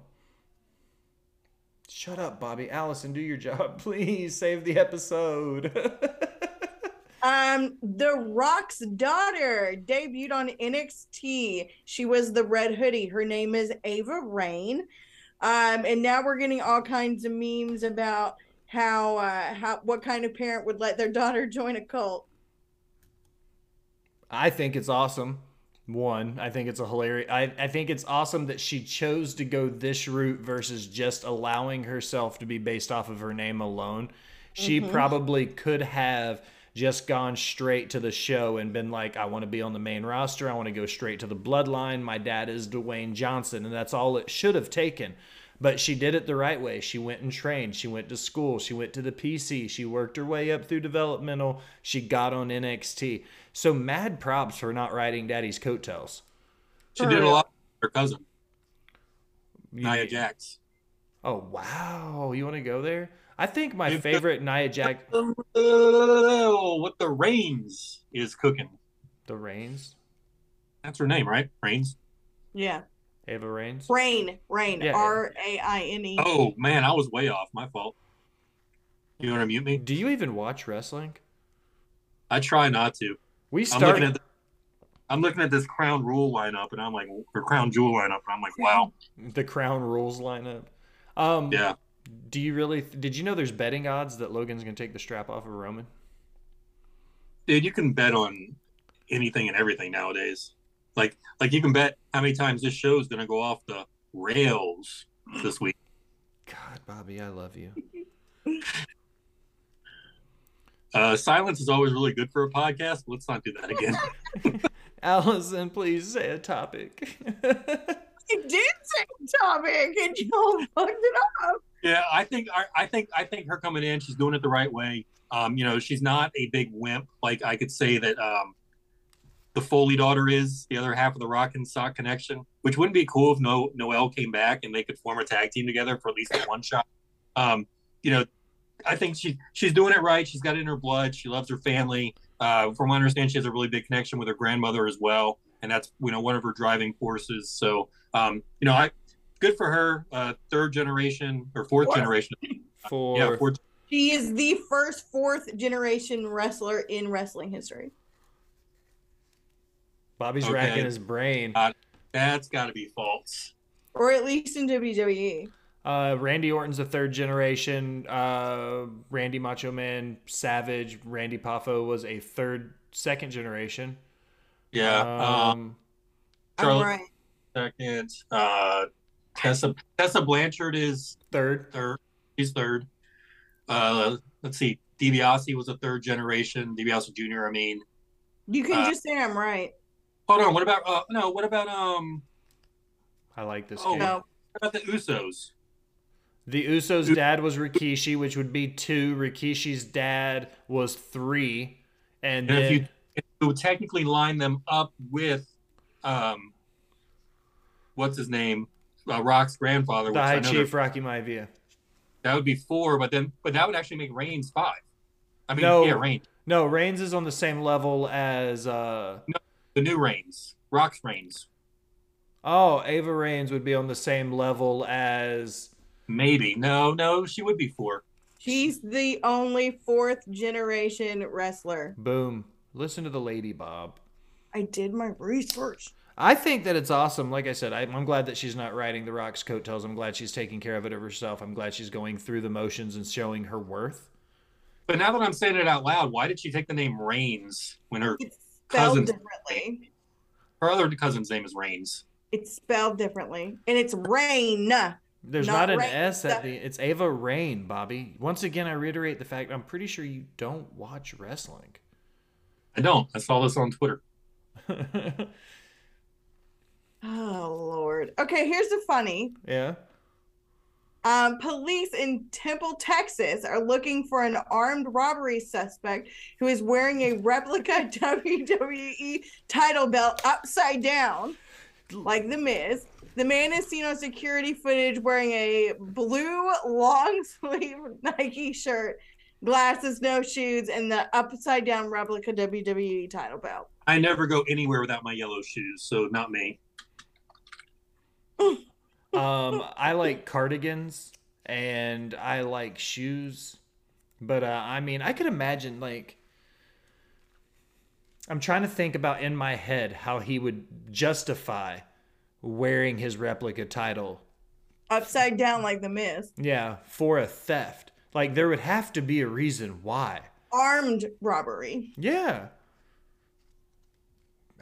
Shut up, Bobby. Allison, do your job. Please save the episode. um, The Rock's daughter debuted on NXT. She was the red hoodie. Her name is Ava Raine. Um, and now we're getting all kinds of memes about how uh how what kind of parent would let their daughter join a cult. I think it's awesome. One, I think it's a hilarious. I, I think it's awesome that she chose to go this route versus just allowing herself to be based off of her name alone. She mm-hmm. probably could have just gone straight to the show and been like, I want to be on the main roster. I want to go straight to the bloodline. My dad is Dwayne Johnson. And that's all it should have taken. But she did it the right way. She went and trained. She went to school. She went to the PC. She worked her way up through developmental. She got on NXT. So mad props for not riding daddy's coattails. She did a lot her cousin. Nia Jax. Oh wow. You want to go there? I think my favorite Nia Jax what the Reigns is cooking. The Reigns? That's her name, right? Reigns? Yeah. Ava Raines? Rain. Rain. Yeah. R A I N E. Oh man, I was way off. My fault. You want to mute me? Do you even watch wrestling? I try not to. We started. I'm looking at, the, I'm looking at this Crown Rule lineup, and I'm like, or Crown Jewel lineup, and I'm like, wow. the Crown Rules lineup. Um, yeah. Do you really? Did you know there's betting odds that Logan's gonna take the strap off of Roman? Dude, you can bet on anything and everything nowadays. Like, like you can bet how many times this show is gonna go off the rails this week. God, Bobby, I love you. Uh, silence is always really good for a podcast. Let's not do that again. Allison, please say a topic. I did say a topic, and you all fucked it up. Yeah, I think I, I think I think her coming in, she's doing it the right way. Um, you know, she's not a big wimp like I could say that um, the Foley daughter is the other half of the Rock and Sock connection, which wouldn't be cool if no Noelle came back and they could form a tag team together for at least one shot. Um, you know, I think she she's doing it right. She's got it in her blood. She loves her family. Uh, from what I understand, she has a really big connection with her grandmother as well, and that's you know one of her driving forces. So um, you know, I good for her. Uh, third generation or fourth Fourth. generation. For Yeah, fourth. She is the first fourth generation wrestler in wrestling history. Bobby's Okay. racking his brain. Uh, That's got to be false. Or at least in. WWE. Uh, Randy Orton's a third generation. Uh, Randy Macho Man Savage. Randy Poffo was a third, second generation. Yeah. Um, Um, I'm Charlotte- right. second. Uh, Tessa Tessa Blanchard is third. third. She's third. Uh, let's see. DiBiase was a third generation. DiBiase Jr. I mean, You can Uh, just say I'm right. Hold on. What about? Uh, no. What about um? I like this Oh, game. No. What about the Usos? The Usos' dad was Rikishi, which would be two. Rikishi's dad was three. And And then if you if you would technically line them up with, um, what's his name? Uh, Rock's grandfather. the which I High know Chief that- Rocky Maivia. That would be four, but then but that would actually make Reigns five. I mean, No. yeah, Reigns. No, Reigns is on the same level as. uh The new Reigns. Rock's Reigns. Oh, Ava Reigns would be on the same level as. Maybe. No, no, she would be four. She's the only fourth generation wrestler. Boom. Listen to the lady, Bob. I did my research. I think that it's awesome. Like I said, I, I'm glad that she's not riding the Rock's coattails. I'm glad she's taking care of it herself. I'm glad she's going through the motions and showing her worth. But now that I'm saying it out loud, why did she take the name Reigns when her It's spelled Cousins. differently. her other cousin's name is Reigns? It's spelled differently. And it's rain. There's Not not, an Reigns, S at the- the. It's Ava Raine, Bobby. Once again, I reiterate the fact I'm pretty sure you don't watch wrestling. I don't. I saw this on Twitter. Oh Lord. Okay, here's the funny. yeah. Um, police in Temple, Texas are looking for an armed robbery suspect who is wearing a replica WWE title belt upside down, like The Miz. The man is seen on security footage wearing a blue long sleeve Nike shirt, glasses, no shoes, and the upside down replica WWE title belt. I never go anywhere without my yellow shoes, so not me. Um, I like cardigans and I like shoes, but uh, I mean, I could imagine like. I'm trying to think about in my head how he would justify wearing his replica title. Upside down like The Miz. Yeah, for a theft. Like there would have to be a reason why. Armed robbery. Yeah.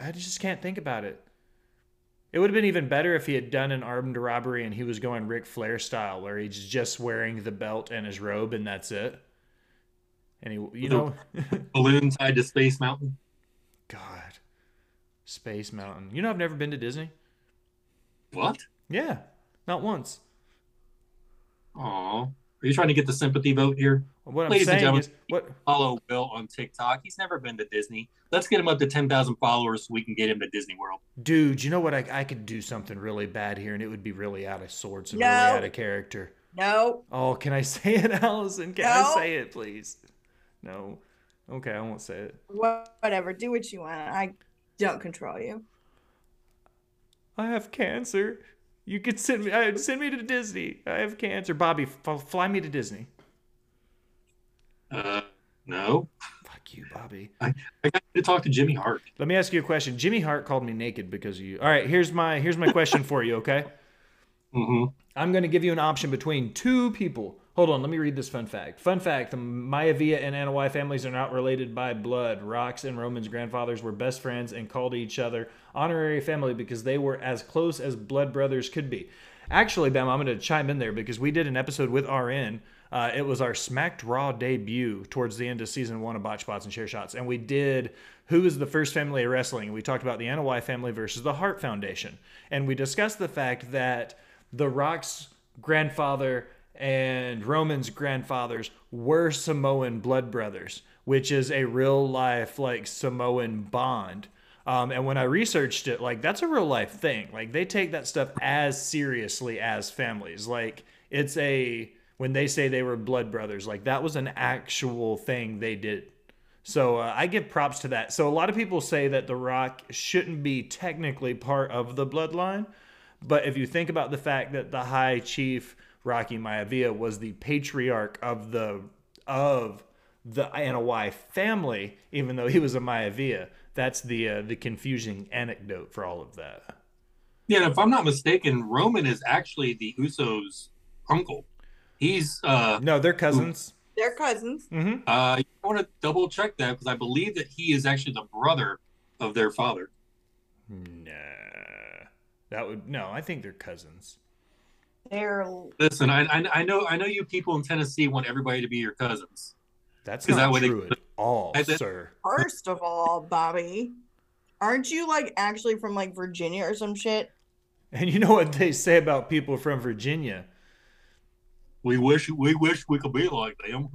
I just can't think about it. It would have been even better if he had done an armed robbery and he was going Ric Flair style, where he's just wearing the belt and his robe and that's it. And he, you know, Balloon tied to Space Mountain. God, Space Mountain. You know, I've never been to Disney. What? Yeah, not once. Aw. Are you trying to get the sympathy vote here? What I'm Ladies and saying gentlemen. is, what Follow Will on TikTok. He's never been to Disney. Let's get him up to 10,000 followers so we can get him to Disney World. dude? You know what? I, I could do something really bad here, and it would be really out of sorts and No. really out of character. No. Oh, can I say it, Allison? Can I say it, please? No. Okay, I won't say it. Whatever. Do what you want. I don't control you. I have cancer. You could send me. I, send me to Disney. I have cancer. Bobby, f- fly me to Disney. Uh, no. Fuck you, Bobby. I got to talk to Jimmy Hart. Let me ask you a question. Jimmy Hart called me naked because of you. All right, here's my here's my question for you. Okay, hmm I'm going to give you an option between two people. Hold on, let me read this fun fact. Fun fact: the Maivia and Anoa'i families are not related by blood. Rock's and Roman's grandfathers were best friends and called each other honorary family because they were as close as blood brothers could be. Actually, Bam, I'm going to chime in there because we did an episode with RN. Uh, it was our Smacked Raw debut towards the end of season one of Botch Spots and Chair Shots, and we did who is the first family of wrestling. We talked about the Anoa'i family versus the Hart Foundation, and we discussed the fact that the Rock's grandfather and Roman's grandfathers were Samoan blood brothers, which is a real life like Samoan bond. Um, and when I researched it, like that's a real life thing. Like they take that stuff as seriously as families. Like it's a when they say they were blood brothers, like that was an actual thing they did. So uh, I give props to that. So a lot of people say that The Rock shouldn't be technically part of the bloodline, but if you think about the fact that the High Chief Rocky Maivia was the patriarch of the of the Anoa'i family, even though he was a Maivia, that's the uh, the confusing anecdote for all of that. Yeah, if I'm not mistaken, Roman is actually the Usos' uncle. He's uh No, they're cousins. They're cousins. Mm-hmm. uh you want to double check that because I believe that he is actually the brother of their father. Nah, that would no. I think they're cousins. They're Listen, I, I I know I know you people in Tennessee want everybody to be your cousins. That's Is that not what they- at all, I said- sir. first of all, Bobby. Aren't you like actually from like Virginia or some shit? And you know what they say about people from Virginia? We wish we wish we could be like them.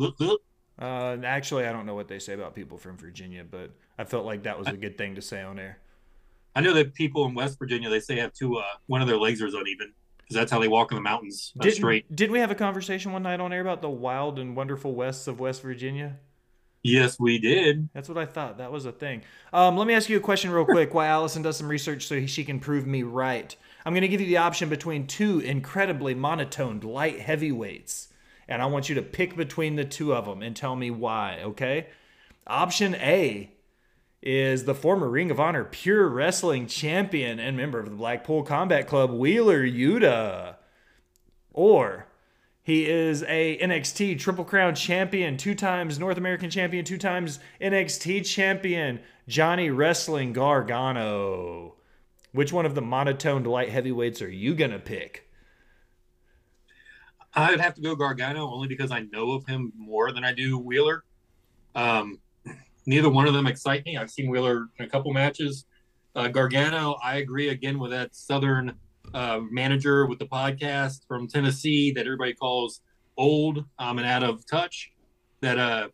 Uh, actually, I don't know what they say about people from Virginia, but I felt like that was a good thing to say on air. I know that people in West Virginia they say have two uh one of their legs is uneven because that's how they walk in the mountains uh, Didn't, straight. didn't we have a conversation one night on air about the wild and wonderful wests of West Virginia? Yes, we did. That's what I thought. That was a thing. Um, let me ask you a question real quick while Allison does some research so she can prove me right. I'm going to give you the option between two incredibly monotoned light heavyweights. And I want you to pick between the two of them and tell me why, okay? Option A is the former Ring of Honor Pure Wrestling Champion and member of the Blackpool Combat Club, Wheeler Yuta. Or he is a NXT Triple Crown champion, two times North American champion, two times NXT champion, Johnny Wrestling Gargano. Which one of the monotoned light heavyweights are you gonna pick? I'd have to go Gargano only because I know of him more than I do Wheeler. Um, neither one of them excite me. I've seen Wheeler in a couple matches. Uh, Gargano, I agree again with that Southern uh, manager with the podcast from Tennessee that everybody calls old um, and out of touch. That uh,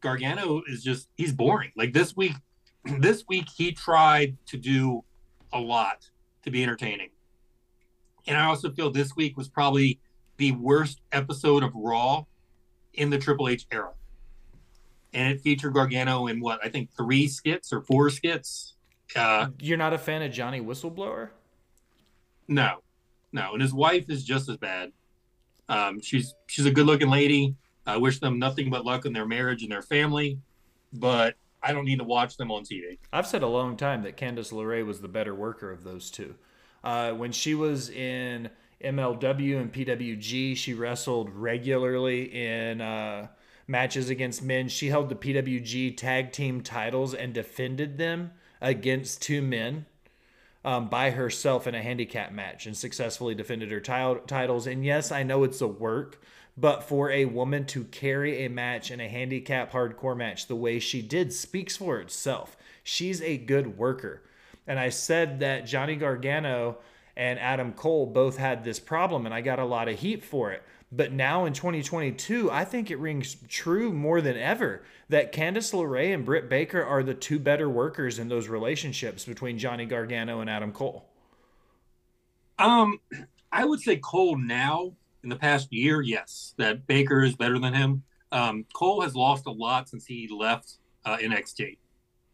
Gargano is just he's boring. Like this week, this week he tried to do a lot to be entertaining, and I also feel this week was probably the worst episode of Raw in the Triple H era. And it featured Gargano in what I think three skits or four skits. Uh, You're not a fan of Johnny Whistleblower? no, no, and his wife is just as bad. Um, she's she's a good looking lady. I wish them nothing but luck in their marriage and their family, but I don't need to watch them on TV. I've said a long time that Candice LeRae was the better worker of those two. Uh, when she was in MLW and PWG, she wrestled regularly in uh, matches against men. She held the PWG tag team titles and defended them against two men um, by herself in a handicap match and successfully defended her ti- titles. And yes, I know it's a work, but for a woman to carry a match in a handicap hardcore match the way she did speaks for itself. She's a good worker. And I said that Johnny Gargano and Adam Cole both had this problem, and I got a lot of heat for it. But now in 2022, I think it rings true more than ever that Candice LeRae and Britt Baker are the two better workers in those relationships between Johnny Gargano and Adam Cole. Um, I would say Cole now in the past year, yes, that Baker is better than him. Um, Cole has lost a lot since he left uh, NXT.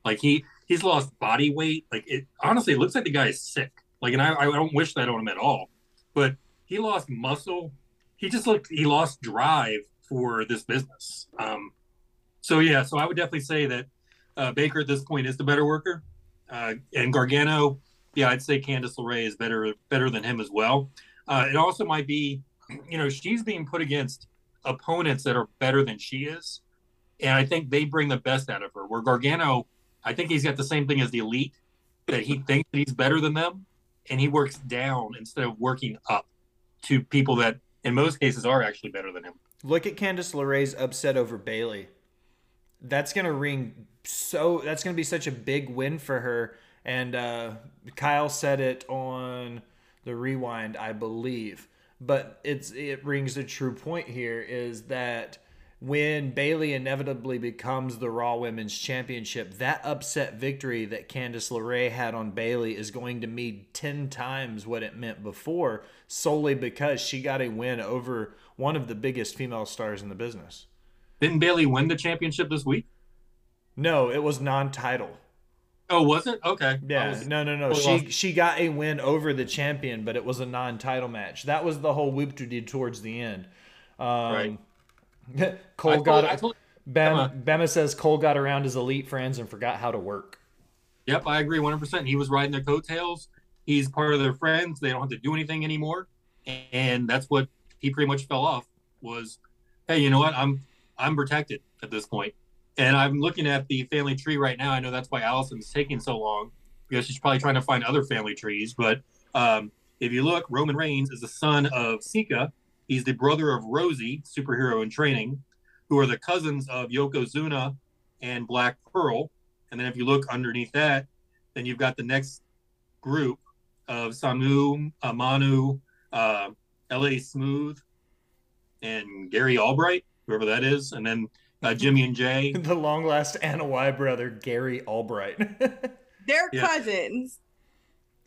Like he he's lost body weight. Like it honestly, it looks like the guy is sick. Like, and I I don't wish that on him at all. But he lost muscle. He just looked. He lost drive for this business. Um, so yeah, so I would definitely say that uh, Baker at this point is the better worker, uh, and Gargano yeah, I'd say Candice LeRae is better better than him as well. Uh, it also might be, you know, she's being put against opponents that are better than she is, and I think they bring the best out of her. Where Gargano, I think he's got the same thing as the elite, that he thinks that he's better than them, and he works down instead of working up to people that, in most cases, are actually better than him. Look at Candice LeRae's upset over Bayley. That's gonna ring so. That's gonna be such a big win for her. And uh, Kyle said it on the rewind, I believe. but it's it rings a true point here is that when Bayley inevitably becomes the Raw Women's Championship, that upset victory that Candice LeRae had on Bayley is going to mean 10 times what it meant before, solely because she got a win over one of the biggest female stars in the business. Didn't Bayley win the championship this week? No, it was non title. Oh, was it? Okay. Yeah, was- no, no, no. She well- she got a win over the champion, but it was a non-title match. That was the whole whoop to did towards the end. Um, Right. Cole got told-. I told- Bam, Bama says Cole got around his elite friends and forgot how to work. Yep, I agree 100%. He was riding their coattails. He's part of their friends. They don't have to do anything anymore. And that's what he pretty much fell off was, hey, you know what? I'm I'm protected at this point. And I'm looking at the family tree right now. I know that's why Allison's taking so long because she's probably trying to find other family trees. But um, if you look, Roman Reigns is the son of Sika. He's the brother of Rosie, superhero in training, who are the cousins of Yokozuna and Black Pearl. And then if you look underneath that, then you've got the next group of Samu, Amanu, uh, L.A. Smooth, and Gary Albright, whoever that is, and then uh, Jimmy and Jay. the long last Anoa'i brother, Gary Albright. They're Yeah. cousins.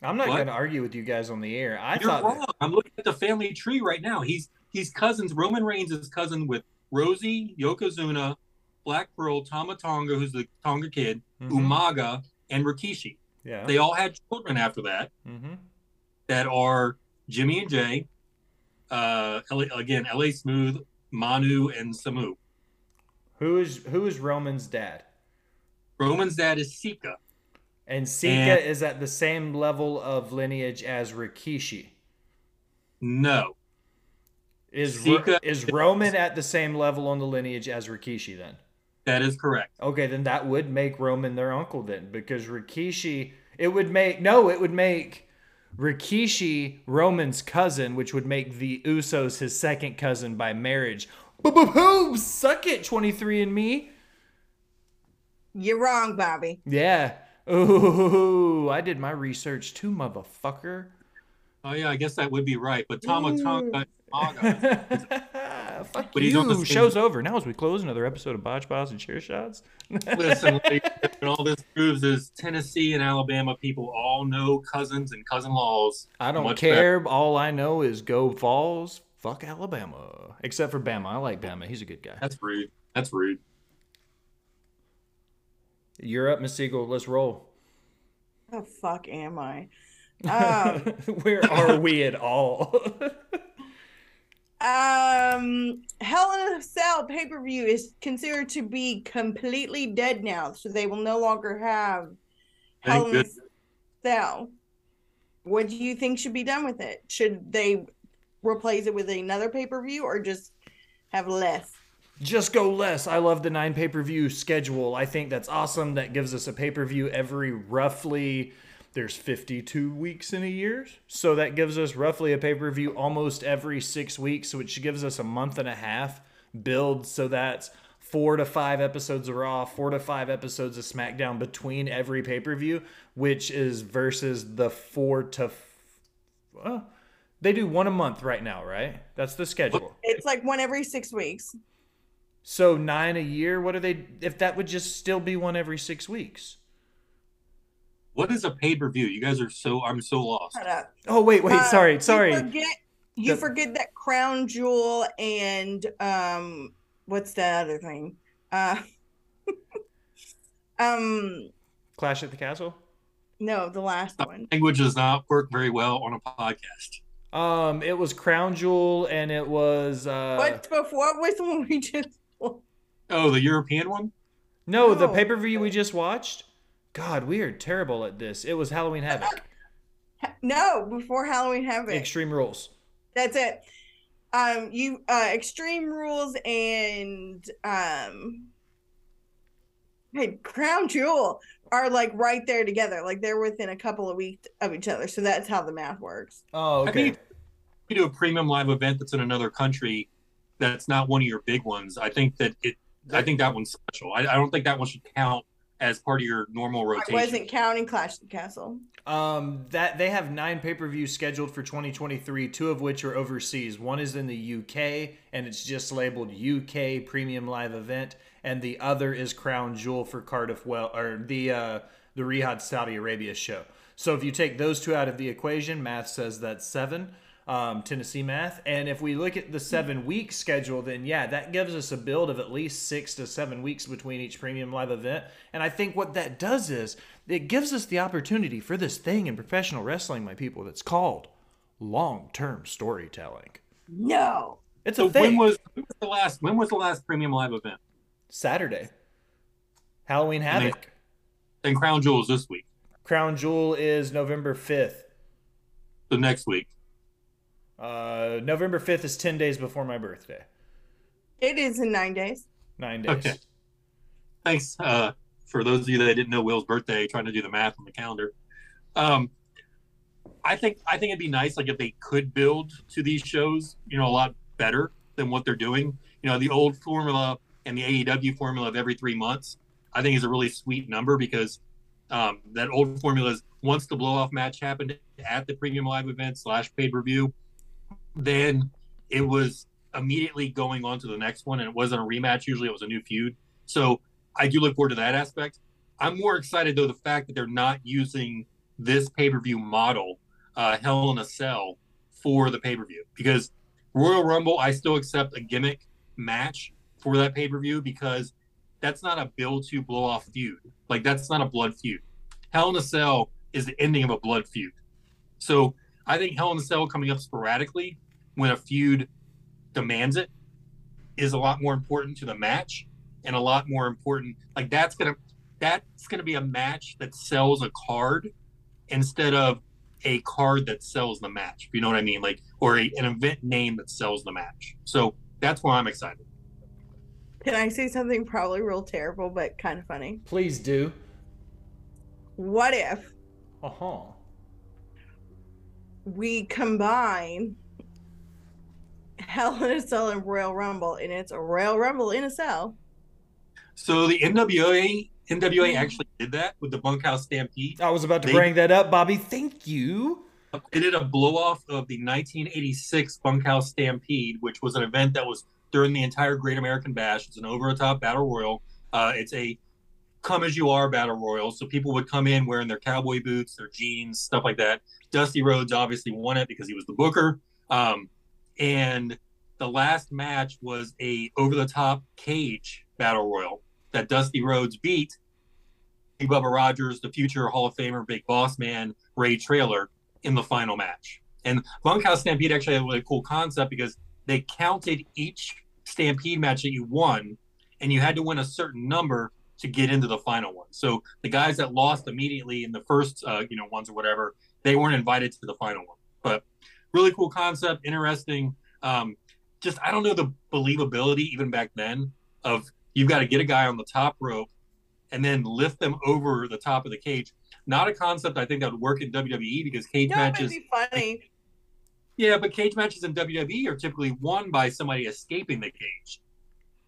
I'm not going to argue with you guys on the air. I You're thought wrong. I'm looking at the family tree right now. He's he's cousins. Roman Reigns is cousin with Rosie, Yokozuna, Black Pearl, Tama Tonga, who's the Tonga kid, Mhm. Umaga, and Rikishi. yeah. They all had children after that. hmm that are Jimmy and Jay, uh, LA, again, LA Smooth, Manu, and Samu. Who is who is Roman's dad? Roman's dad is Sika. And Sika And- is at the same level of lineage as Rikishi. No, Is Sika- is Roman at the same level on the lineage as Rikishi then? that is correct. Okay, then that would make Roman their uncle then, because Rikishi. It would make no, it would make Rikishi Roman's cousin, which would make the Usos his second cousin by marriage. Boom, suck it, twenty three and me. You're wrong, Bobby. Yeah. Ooh, I did my research too, motherfucker. Oh yeah, I guess that would be right. But Tama Tonga, Umaga, Fuck But he's on the you. Show's over. Now as we close another episode of Botch Boss and Chair Shots. listen, ladies and all this proves is Tennessee and Alabama people all know cousins and cousin-laws. I don't Much care. All I know is go Vols. Fuck Alabama. Except for Bama. I like Bama. He's a good guy. That's rude. That's rude. You're up, Miss Siegel. Let's roll. The fuck am I? Um, Where are we at all? um, Hell in a Cell pay per view is considered to be completely dead now, so they will no longer have Hell Thank in a. Cell. What do you think should be done with it? Should they replace it with another pay per view or just have less? Just go less. I love the nine pay per view schedule. I think that's awesome. That gives us a pay per view every roughly. There's 52 weeks in a year. So that gives us roughly a pay per view almost every six weeks, which gives us a month and a half build. So that's four to five episodes of Raw, four to five episodes of SmackDown between every pay per view, which is versus the four to. F- well, they do one a month right now, right? That's the schedule. It's like one every six weeks. So nine a year. What are they? If that would just still be one every six weeks. What is a pay-per-view? You guys are so I'm so lost. Oh wait, wait. Uh, sorry, you sorry. forget, you The- forget that Crown Jewel and um, what's that other thing? Uh, um, Clash at the Castle. no, the last one. Language does not work very well on a podcast. Um, it was Crown Jewel, and it was uh. What before? What was the one we just? Oh, the European one? No, the No. pay per view we just watched. God, we are terrible at this. It was Halloween Havoc. No, before Halloween Havoc. Extreme Rules. That's it. Um, you uh, Extreme Rules and um, hey, Crown Jewel are like right there together. Like they're within a couple of weeks of each other. So that's how the math works. Oh, I okay. think you do a premium live event that's in another country that's not one of your big ones. I think that it I think that one's special. I, I don't think that one should count as part of your normal rotation. I wasn't counting Clash of the Castle. Um, that they have nine pay per views scheduled for 2023, two of which are overseas. One is in the UK, and it's just labeled UK Premium Live Event, and the other is Crown Jewel for Cardiff, well, or the uh, the Riyadh Saudi Arabia show. So if you take those two out of the equation, math says that's seven. Um, Tennessee math, and if we look at the seven week schedule, then yeah, that gives us a build of at least six to seven weeks between each premium live event. And I think what that does is it gives us the opportunity for this thing in professional wrestling, my people, that's called long term storytelling. No. It's So a thing. when was, when was the last when was the last premium live event? Saturday. Halloween And they- Havoc. And Crown Jewels this week. Crown Jewel is November 5th. The next week. Uh, November 5th is 10 days before my birthday. It is in nine days. Nine days. Okay. Thanks uh, for those of you that didn't know Will's birthday, trying to do the math on the calendar. Um, I think I think it'd be nice, like if they could build to these shows, you know, a lot better than what they're doing. You know, the old formula and the AEW formula of every three months, I think is a really sweet number because um, that old formula is once the blow off match happened at the premium live event slash pay per view, then it was immediately going on to the next one, and it wasn't a rematch. Usually, it was a new feud. So I do look forward to that aspect. I'm more excited though the fact that they're not using this pay per view model, uh, Hell in a Cell, for the pay per view because Royal Rumble, I still accept a gimmick match for that pay per view because that's not a build to blow off feud. Like that's not a blood feud. Hell in a Cell is the ending of a blood feud. So I think Hell in a Cell coming up sporadically when a feud demands it is a lot more important to the match and a lot more important. Like that's gonna that's gonna be a match that sells a card instead of a card that sells the match. You know what I mean? Like or a, an event name that sells the match. So that's why I'm excited. Can I say something probably real terrible but kind of funny? Please do. What if Uh huh. we combine Hell in a Cell and Royal Rumble and it's a Royal Rumble in a cell? So the NWA NWA actually did that with the Bunkhouse Stampede. I was about to They- bring that up, Bobby. Thank you. They did a blow off of the 1986 Bunkhouse Stampede, which was an event that was during the entire Great American Bash. It's an over the top battle royal. Uh, it's a come as you are battle royal. So people would come in wearing their cowboy boots, their jeans, stuff like that. Dusty Rhodes obviously won it because he was the booker. Um, and the last match was a over the top cage battle royal that Dusty Rhodes beat Big Bubba Rogers, the future Hall of Famer, Big Boss Man, Ray Traylor in the final match. And Bunkhouse Stampede actually had a really cool concept because they counted each Stampede match that you won, and you had to win a certain number to get into the final one. So the guys that lost immediately in the first, uh, you know, ones or whatever, they weren't invited to the final one. But really cool concept, interesting. Um, just I don't know the believability even back then of you've got to get a guy on the top rope and then lift them over the top of the cage. Not a concept I think that would work in WWE because cage Yeah, matches. be funny. Yeah, but cage matches in WWE are typically won by somebody escaping the cage.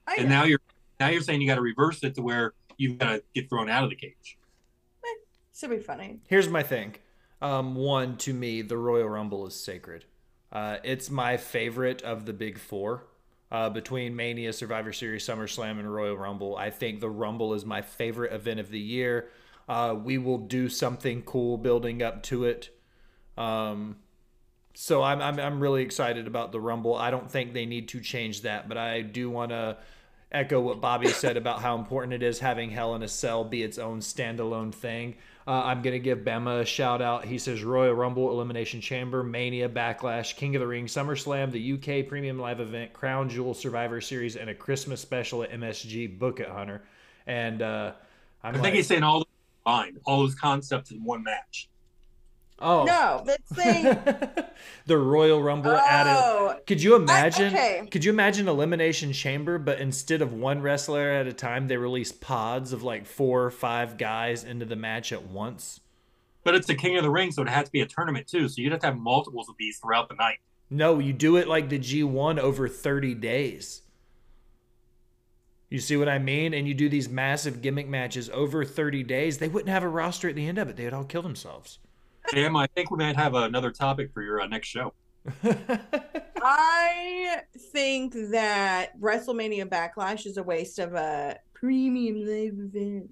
I And know. now you're now you're saying you got to reverse it to where you've got to get thrown out of the cage. Should be funny. Here's my thing. Um, one, to me, the Royal Rumble is sacred. Uh, it's my favorite of the big four. Uh, between Mania, Survivor Series, SummerSlam, and Royal Rumble, I think the Rumble is my favorite event of the year. Uh, we will do something cool building up to it. Um, so I'm, I'm I'm really excited about the Rumble. I don't think they need to change that, but I do want to echo what Bobby said about how important it is having Hell in a Cell be its own standalone thing. Uh, I'm gonna give Bama a shout out. He says Royal Rumble, Elimination Chamber, Mania, Backlash, King of the Ring, SummerSlam, the UK Premium Live Event, Crown Jewel Survivor Series, and a Christmas special at MSG. Book it, Hunter. And uh, I'm I think like, he's saying all combined, all those concepts in one match. Oh No, that's saying. the Royal Rumble added. oh, Could you imagine? okay. Could you imagine elimination chamber, but instead of one wrestler at a time, they release pods of like four or five guys into the match at once? But it's the King of the Ring, so it has to be a tournament too. So you'd have to have multiples of these throughout the night. No, you do it like the G1 over 30 days. You see what I mean? And you do these massive gimmick matches over 30 days, they wouldn't have a roster at the end of it. They would all kill themselves. Sam, I think we might have another topic for your uh, next show. I think that WrestleMania Backlash is a waste of a premium live event.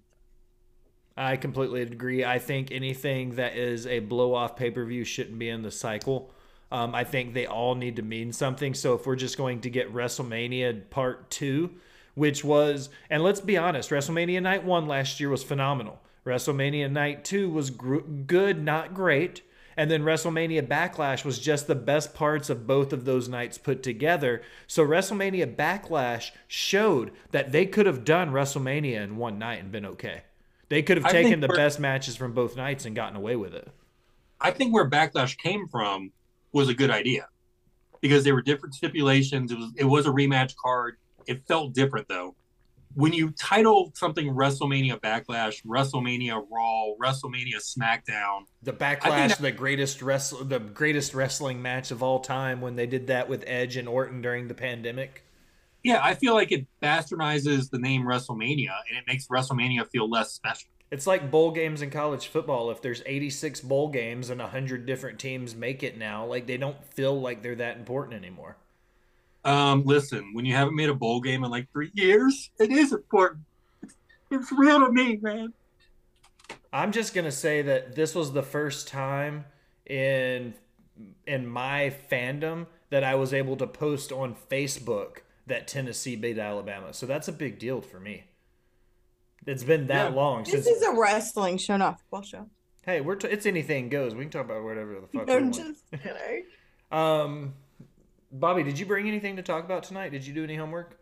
I completely agree. I think anything that is a blow off pay per view shouldn't be in the cycle. Um, I think they all need to mean something. So if we're just going to get WrestleMania Part 2, which was, and let's be honest, WrestleMania Night 1 last year was phenomenal. WrestleMania Night 2 was gr- good, not great. And then WrestleMania Backlash was just the best parts of both of those nights put together. So WrestleMania Backlash showed that they could have done WrestleMania in one night and been okay. They could have taken the best matches from both nights and gotten away with it. I think where Backlash came from was a good idea because there were different stipulations. It was it was a rematch card. It felt different though. When you title something WrestleMania Backlash, WrestleMania Raw, WrestleMania SmackDown, The Backlash, that- the greatest wrestle, the greatest wrestling match of all time when they did that with Edge and Orton during the pandemic. yeah, I feel like it bastardizes the name WrestleMania and it makes WrestleMania feel less special. It's like bowl games in college football. If there's 86 bowl games and 100 different teams make it now, like they don't feel like they're that important anymore. Um, listen, when you haven't made a bowl game in like three years, it is important. It's real to me, man. I'm just gonna say that this was the first time in in my fandom that I was able to post on Facebook that Tennessee beat Alabama. So that's a big deal for me. It's been that Yeah. long This since. is a wrestling show, not a football show. hey, we're t- it's anything goes. We can talk about whatever the fuck. we I'm want. just kidding. Um, Bobby, did you bring anything to talk about tonight? Did you do any homework?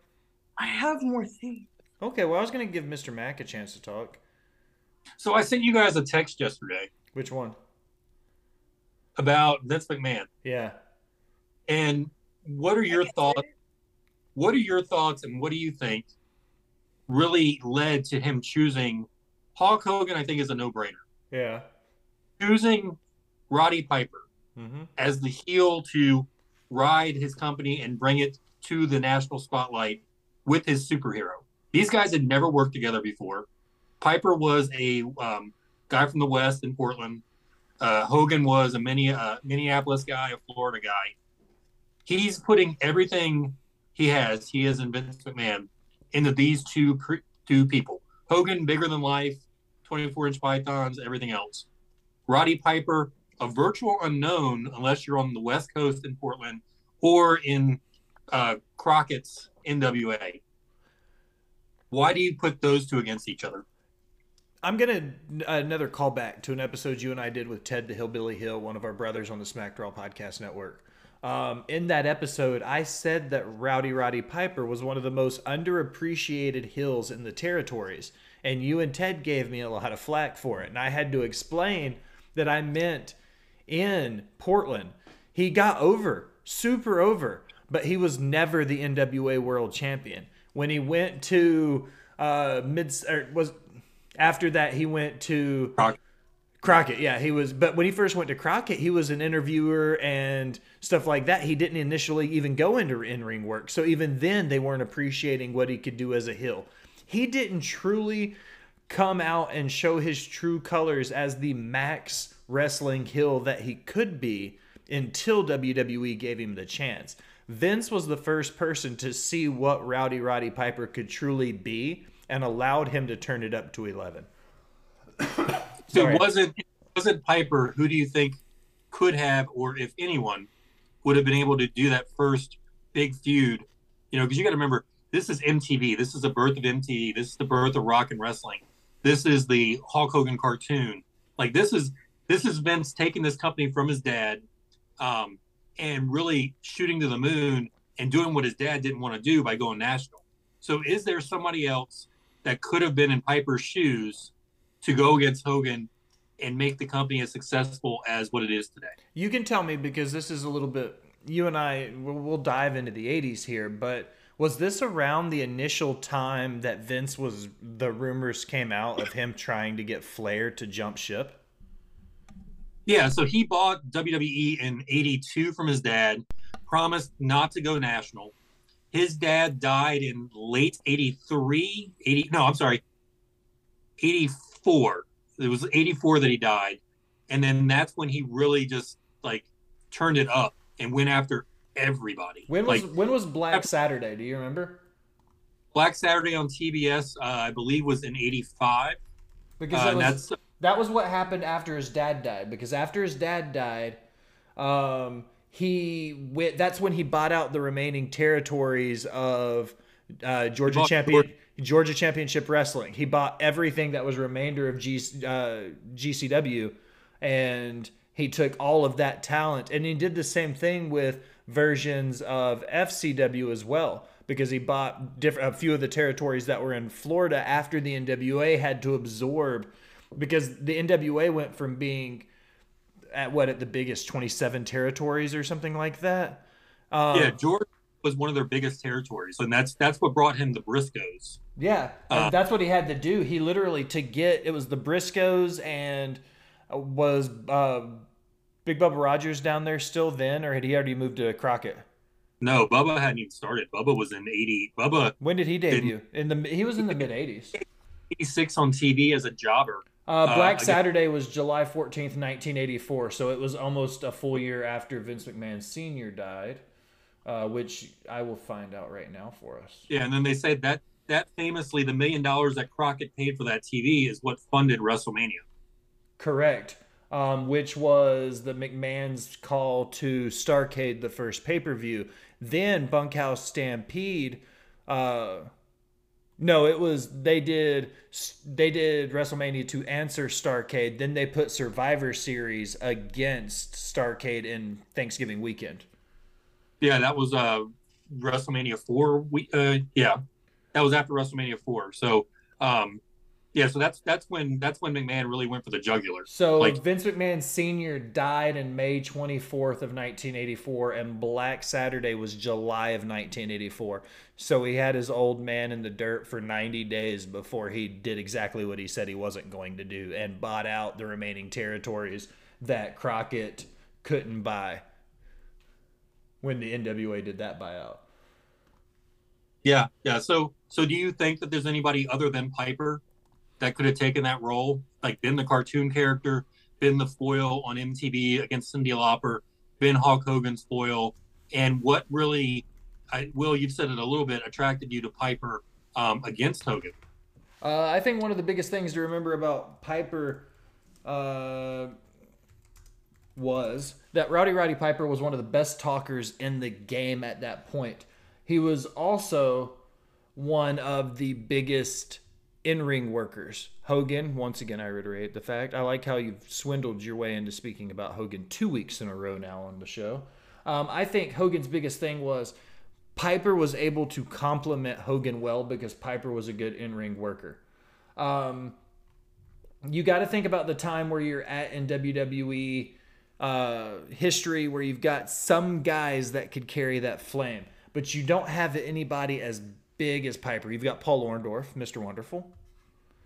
I have more things. Okay, well, I was gonna give Mr. Mack a chance to talk. So I sent you guys a text yesterday Which one? about Vince McMahon. Yeah. And what are your thoughts? What are your thoughts, and what do you think really led to him choosing Hulk Hogan? I think is a no-brainer. Yeah. Choosing Roddy Piper Mm-hmm. as the heel to ride his company and bring it to the national spotlight with his superhero. These guys had never worked together before. Piper was a um, guy from the West in Portland. Uh, Hogan was a mini, uh, Minneapolis guy, a Florida guy. He's putting everything he has, he is in Vince McMahon, into these two two people. Hogan, bigger than life, 24 inch pythons, everything else. Roddy Piper, a virtual unknown unless you're on the West Coast in Portland or in uh, Crockett's NWA. Why do you put those two against each other? I'm gonna another callback to an episode you and I did with Ted the Hillbilly Hill, one of our brothers on the Smack Draw Podcast Network. Um, in that episode, I said that Rowdy Roddy Piper was one of the most underappreciated heels in the territories, and you and Ted gave me a lot of flack for it, and I had to explain that I meant in Portland. He got over, super over, but he was never the NWA World Champion. When he went to uh, mid, or was after that he went to Crockett. Crockett. Yeah, he was. But when he first went to Crockett, he was an interviewer and stuff like that. He didn't initially even go into in ring work. So even then, they weren't appreciating what he could do as a heel. He didn't truly come out and show his true colors as the max wrestling heel that he could be until WWE gave him the chance. Vince was the first person to see what Rowdy Roddy Piper could truly be and allowed him to turn it up to 11. So wasn't wasn't Piper. Who do you think could have, or if anyone, would have been able to do that first big feud? You know, because you got to remember, this is MTV. This is the birth of MTV. This is the birth of rock and wrestling. This is the Hulk Hogan cartoon. Like this is this is Vince taking this company from his dad, um, and really shooting to the moon and doing what his dad didn't want to do by going national. So, is there somebody else that could have been in Piper's shoes to go against Hogan and make the company as successful as what it is today? You can tell me because this is a little bit. You and I, we'll dive into the 80s here, but was this around the initial time that Vince was, the rumors came out of him trying to get Flair to jump ship? Yeah, so he bought WWE in 82 from his dad, promised not to go national. his dad died in late 83, 80, no, I'm sorry, 84. It was 84 that he died. And then that's when he really just like turned it up and went after everybody. When was like when was Black Saturday? Do you remember? Black Saturday on TBS, uh, I believe was in 85. Because Uh, was, that's that was what happened after his dad died. Because after his dad died, um, he went. That's when he bought out the remaining territories of uh, Georgia champion Georgia Championship Wrestling. He bought everything that was remainder of G, uh, GCW, and he took all of that talent. And he did the same thing with versions of FCW as well. Because he bought different a few of the territories that were in Florida after the NWA had to absorb because the NWA went from being at what at the biggest 27 territories or something like that. Um, yeah, Georgia was one of their biggest territories, and that's that's what brought him the Briscoes. yeah, Uh, that's what he had to do. He literally to get it was the Briscoes and uh, was uh, Big Bubba Rogers down there still then, or had he already moved to Crockett? No, Bubba hadn't even started. Bubba was in 80. Bubba When did he debut? In the he was in the mid 80s. 86 on TV as a jobber. Uh, Black I guess- Saturday was July 14th, 1984, so it was almost a full year after Vince McMahon Sr. died, uh, which I will find out right now for us. Yeah, and then they said that that famously the million dollars that Crockett paid for that TV is what funded WrestleMania. Correct. Um, which was the McMahon's call to Starcade, the first pay per view. Then Bunkhouse Stampede. Uh, no, it was they did they did WrestleMania to answer Starcade. Then they put Survivor Series against Starcade in Thanksgiving weekend. Yeah, that was uh WrestleMania four. We uh yeah, that was after WrestleMania four. So um yeah, so that's that's when that's when McMahon really went for the jugular. So Like- Vince McMahon Sr. died in May 24th of 1984, and Black Saturday was July of 1984. So he had his old man in the dirt for 90 days before he did exactly what he said he wasn't going to do and bought out the remaining territories that Crockett couldn't buy when the NWA did that buyout. Yeah, yeah. So so do you think that there's anybody other than Piper that could have taken that role? Like been the cartoon character, been the foil on MTV against Cyndi Lauper, been Hulk Hogan's foil, and what really I, Will, you've said it a little bit, attracted you to Piper um, against Hogan. Uh, I think one of the biggest things to remember about Piper uh, was that Rowdy Roddy Piper was one of the best talkers in the game at that point. He was also one of the biggest in ring workers. Hogan, once again, I reiterate the fact. I like how you've swindled your way into speaking about Hogan two weeks in a row now on the show. Um, I think Hogan's biggest thing was Piper was able to complement Hogan well because Piper was a good in ring worker. Um, you got to think about the time where you're at in WWE uh, history where you've got some guys that could carry that flame, but you don't have anybody as big as Piper. You've got Paul Orndorff, Mr. Wonderful.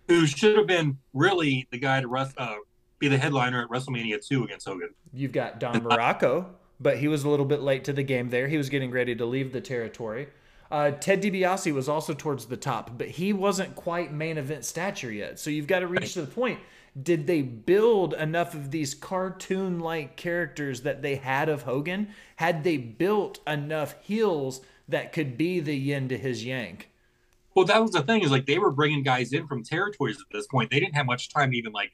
Who should have been really the guy to rest, uh, be the headliner at WrestleMania 2 against Hogan. You've got Don Muraco, but he was a little bit late to the game there. He was getting ready to leave the territory. Uh, Ted DiBiase was also towards the top, but he wasn't quite main event stature yet. So you've got to reach to the point. Did they build enough of these cartoon like characters that they had of Hogan? Had they built enough heels that could be the yin to his yang? Well, that was the thing is like they were bringing guys in from territories at this point. They didn't have much time to even like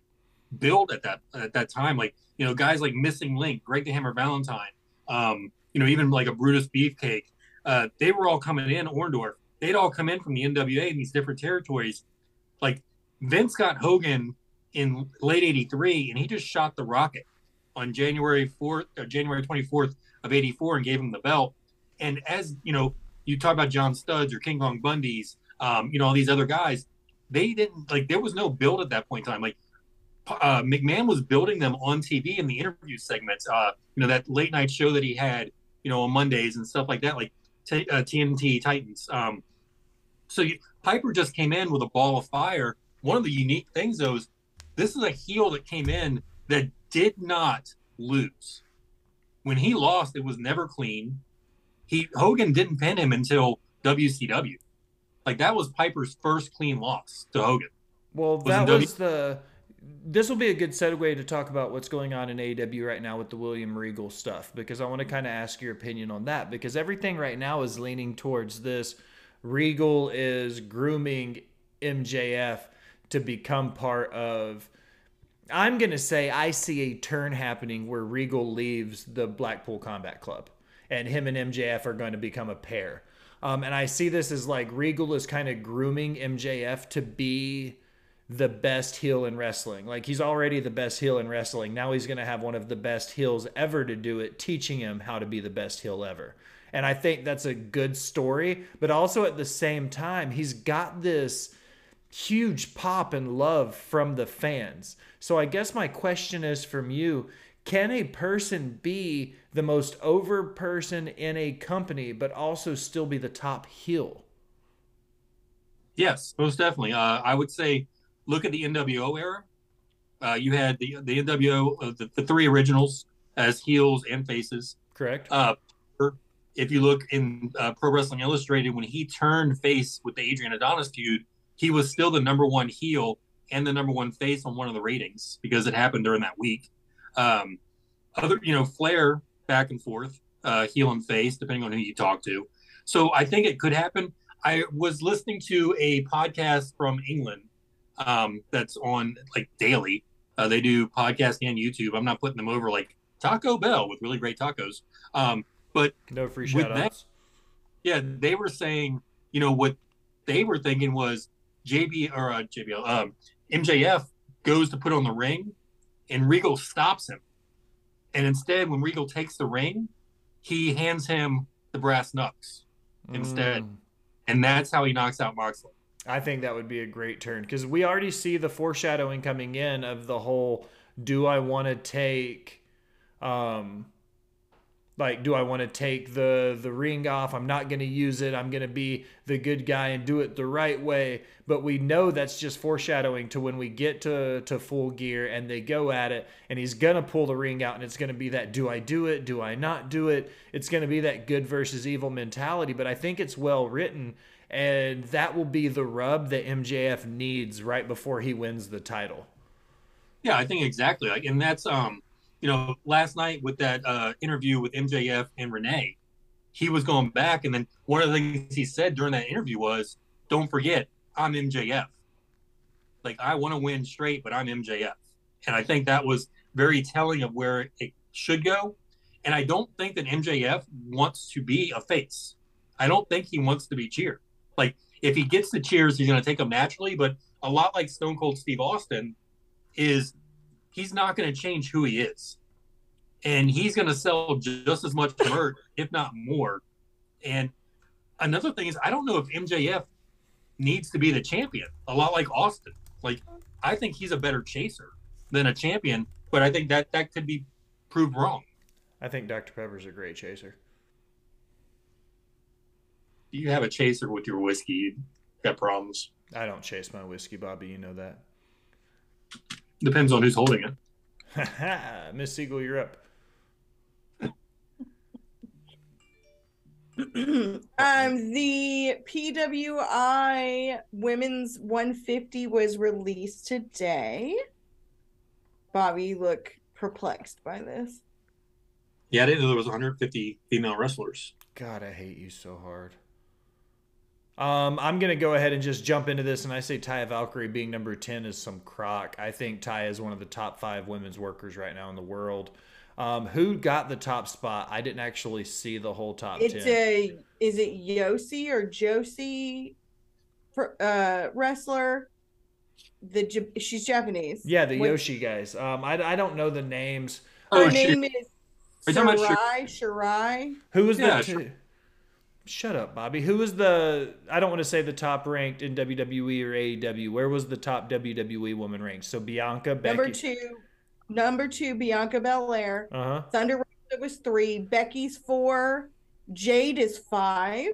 build at that at that time. Like you know, guys like Missing Link, Greg the Hammer Valentine, um, you know, even like a Brutus Beefcake. Uh, they were all coming in. Orndorff, they'd all come in from the NWA in these different territories. Like Vince got Hogan in late '83, and he just shot the rocket on January 4th, January 24th of '84, and gave him the belt. And as you know, you talk about John Studd's or King Kong Bundy's, um, you know, all these other guys, they didn't like there was no build at that point in time. Like uh, McMahon was building them on TV in the interview segments. Uh, you know, that late night show that he had, you know, on Mondays and stuff like that, like t- uh, TNT Titans. Um, so you, Piper just came in with a ball of fire. One of the unique things, though, is this is a heel that came in that did not lose. When he lost, it was never clean he Hogan didn't pin him until WCW. Like that was Piper's first clean loss to Hogan. Well, Was that was the. This will be a good segue to talk about what's going on in AEW right now with the William Regal stuff because I want to kind of ask your opinion on that because everything right now is leaning towards this. Regal is grooming MJF to become part of. I'm going to say I see a turn happening where Regal leaves the Blackpool Combat Club and him and MJF are going to become a pair. Um, and I see this as like Regal is kind of grooming MJF to be the best heel in wrestling. Like he's already the best heel in wrestling. Now he's going to have one of the best heels ever to do it, teaching him how to be the best heel ever. And I think that's a good story, but also at the same time, he's got this huge pop and love from the fans. So I guess my question is from you, can a person be the most over person in a company but also still be the top heel? Yes, most definitely. Uh, I would say, look at the NWO era. Uh, you had the the NWO, uh, the, the three originals as heels and faces. Correct? Uh, if you look in uh, Pro Wrestling Illustrated, when he turned face with the Adrian Adonis feud, he was still the number one heel and the number one face on one of the ratings because it happened during that week. Um, other, you know, Flair back and forth, uh, heel and face, depending on who you talk to. So I think it could happen. I was listening to a podcast from England um, that's on like daily. Uh, they do podcast and YouTube. I'm not putting them over like Taco Bell with really great tacos. Um, but no free with shout outs. yeah, they were saying, you know, what they were thinking was JB or uh, JBL, um, MJF goes to put on the ring, and Regal stops him, and instead, when Regal takes the ring, he hands him the brass knucks, instead. Mm. and that's how he knocks out Moxley. I think that would be a great turn because we already see the foreshadowing coming in of the whole do I want to take um like do I want to take the the ring off? I'm not going to use it. I'm going to be the good guy and do it the right way. But we know that's just foreshadowing to when we get to to full gear and they go at it and he's going to pull the ring out and it's going to be that do I do it? Do I not do it? It's going to be that good versus evil mentality but I think it's well written and that will be the rub that MJF needs right before he wins the title. Yeah, I think exactly. Like, and that's um, you know, last night with that uh interview with MJF and Renee, he was going back, and then one of the things he said during that interview was, "Don't forget, I'm MJF. Like, I want to win straight, but I'm MJF." And I think that was very telling of where it should go. And I don't think that MJF wants to be a face. I don't think he wants to be cheered. Like, if he gets the cheers, he's going to take them naturally. But a lot like Stone Cold Steve Austin, is he's not going to change who he is. And he's going to sell just as much merch, if not more. And another thing is, I don't know if MJF needs to be the champion, a lot like Austin. Like, I think he's a better chaser than a champion, but I think that that could be proved wrong. I think Dr. Pepper's a great chaser. Do you have a chaser with your whiskey, you got problems. I don't chase my whiskey, Bobby. You know that. Depends on who's holding it. Miss Siegel, you're up. um, the PWI Women's 150 was released today. Bobby, you look perplexed by this. Yeah, I didn't know there was 150 female wrestlers. God, I hate you so hard. Um, I'm gonna go ahead and just jump into this, and I say Taya Valkyrie being number ten is some crock. I think Taya is one of the top five women's workers right now in the world. Um, who got the top spot? I didn't actually see the whole top It's ten. a is it Yossi or Josie uh wrestler? The she's Japanese. yeah, the What- Yoshi guys. Um, I, I don't know the names. Her Oh, name shit. is Are you talking about Shirai. Shirai. Who was Yeah, the? sure. t- Shut up, Bobby. Who was the? I don't want to say the top ranked in WWE or AEW. Where was the top WWE woman ranked? So Bianca, Becky. Number two, number two, Bianca Belair. Uh huh. Thunder Rosa was three. Becky's four. Jade is five.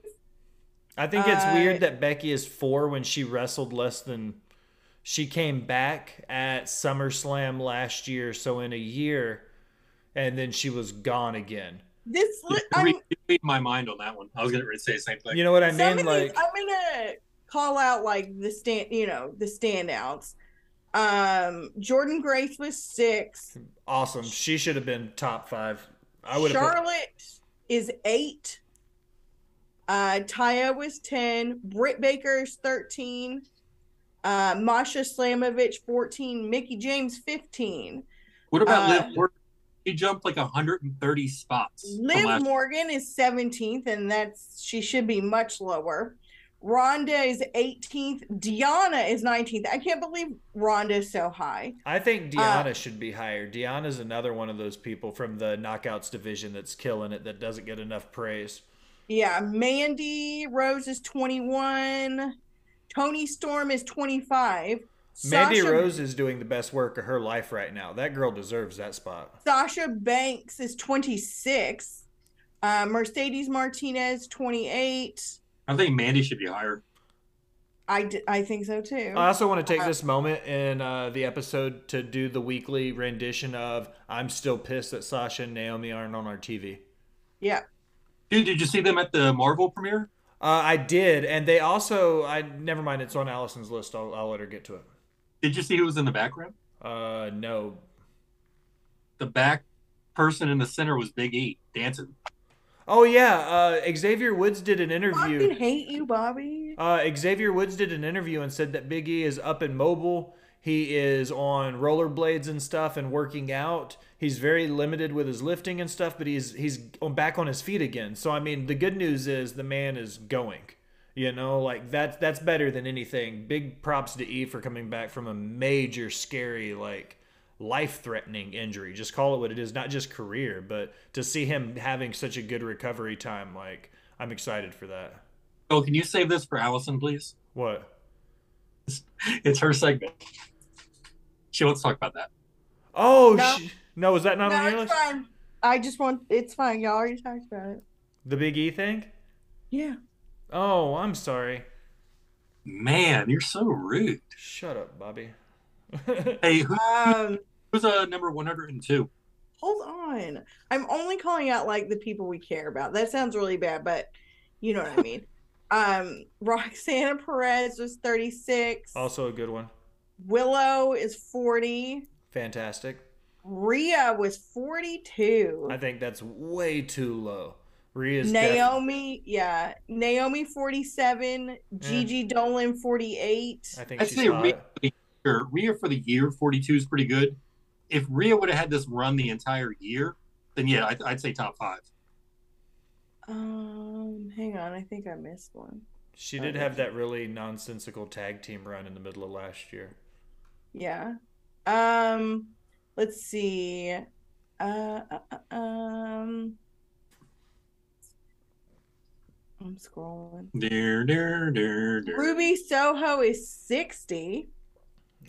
I think it's Uh, weird that Becky is four when she wrestled less than. She came back at SummerSlam last year, so in a year, and then she was gone again. This Yeah, I'm, re- read my mind on that one. I was going to say the same thing. You know what I mean? of Like, these, I'm gonna call out like the stand, you know, the standouts. Um, Jordynne Grace was six. awesome. She should have been top five. I would have. Charlotte is eight. Uh, Taya was ten. Britt Baker is thirteen. Uh, Masha Slamovich fourteen. Mickie James fifteen. what about uh, Liv Morgan? She jumped like 130 spots. Liv last- Morgan is 17th, and that's she should be much lower. Ronda is 18th. Deonna is 19th. I can't believe Ronda is so high. I think Uh, Deonna should be higher. Deonna's another one of those people from the knockouts division that's killing it that doesn't get enough praise. Yeah, Mandy Rose is 21. Toni Storm is 25. Mandy Sasha, Rose is doing the best work of her life right now. That girl deserves that spot. Sasha Banks is 26. Uh, Mercedes Martinez 28. I think Mandy should be higher. I, d- I think so too. I also want to take Uh, this moment in uh, the episode to do the weekly rendition of "I'm still pissed that Sasha and Naomi aren't on our TV." yeah. Dude, did you see them at the Marvel premiere? Uh, I did, and they also I never mind. It's on Allison's list. I'll, I'll let her get to it. Did you see who was in the background? Uh, no, The back person in the center was Big E dancing. Oh yeah, uh, Xavier Woods did an interview. Fucking hate you, Bobby. Uh, Xavier Woods did an interview and said that Big E is up and mobile. He is on rollerblades and stuff and working out. He's very limited with his lifting and stuff, but he's he's back on his feet again. So I mean, the good news is the man is going. You know, like that's that's better than anything. Big props to E for coming back from a major, scary, like life-threatening injury. Just call it what it is, not just career, but to see him having such a good recovery time, like I'm excited for that. Oh, can you save this for Allison, please? What? It's her segment. She wants to talk about that. Oh No. sh- no, is that not no, on your list? fine. I just want it's fine. Y'all already talked about it. The Big E thing? Yeah. Oh, I'm sorry. Man, you're so rude. Shut up, Bobby. Hey, who, Um who's uh, number 102? hold on. I'm only calling out like the people we care about. That sounds really bad, but you know what I mean. um Roxana Perez was 36. also a good one. Willow is 40. Fantastic. Rhea was 42. I think that's way too low. Rhea's def- Naomi, yeah. Naomi 47, Gigi Dolin 48. I think I'd she's say. Rhea for, the year, Rhea for the year, 42 is pretty good. If Rhea would have had this run the entire year, then yeah, I'd, I'd say top five. Um, hang on, I think I missed one. She did have that really nonsensical tag team run in the middle of last year. Yeah. Um, let's see. Uh, uh, uh, um, I'm scrolling. Dear, dear, dear, dear. Ruby Soho is 60.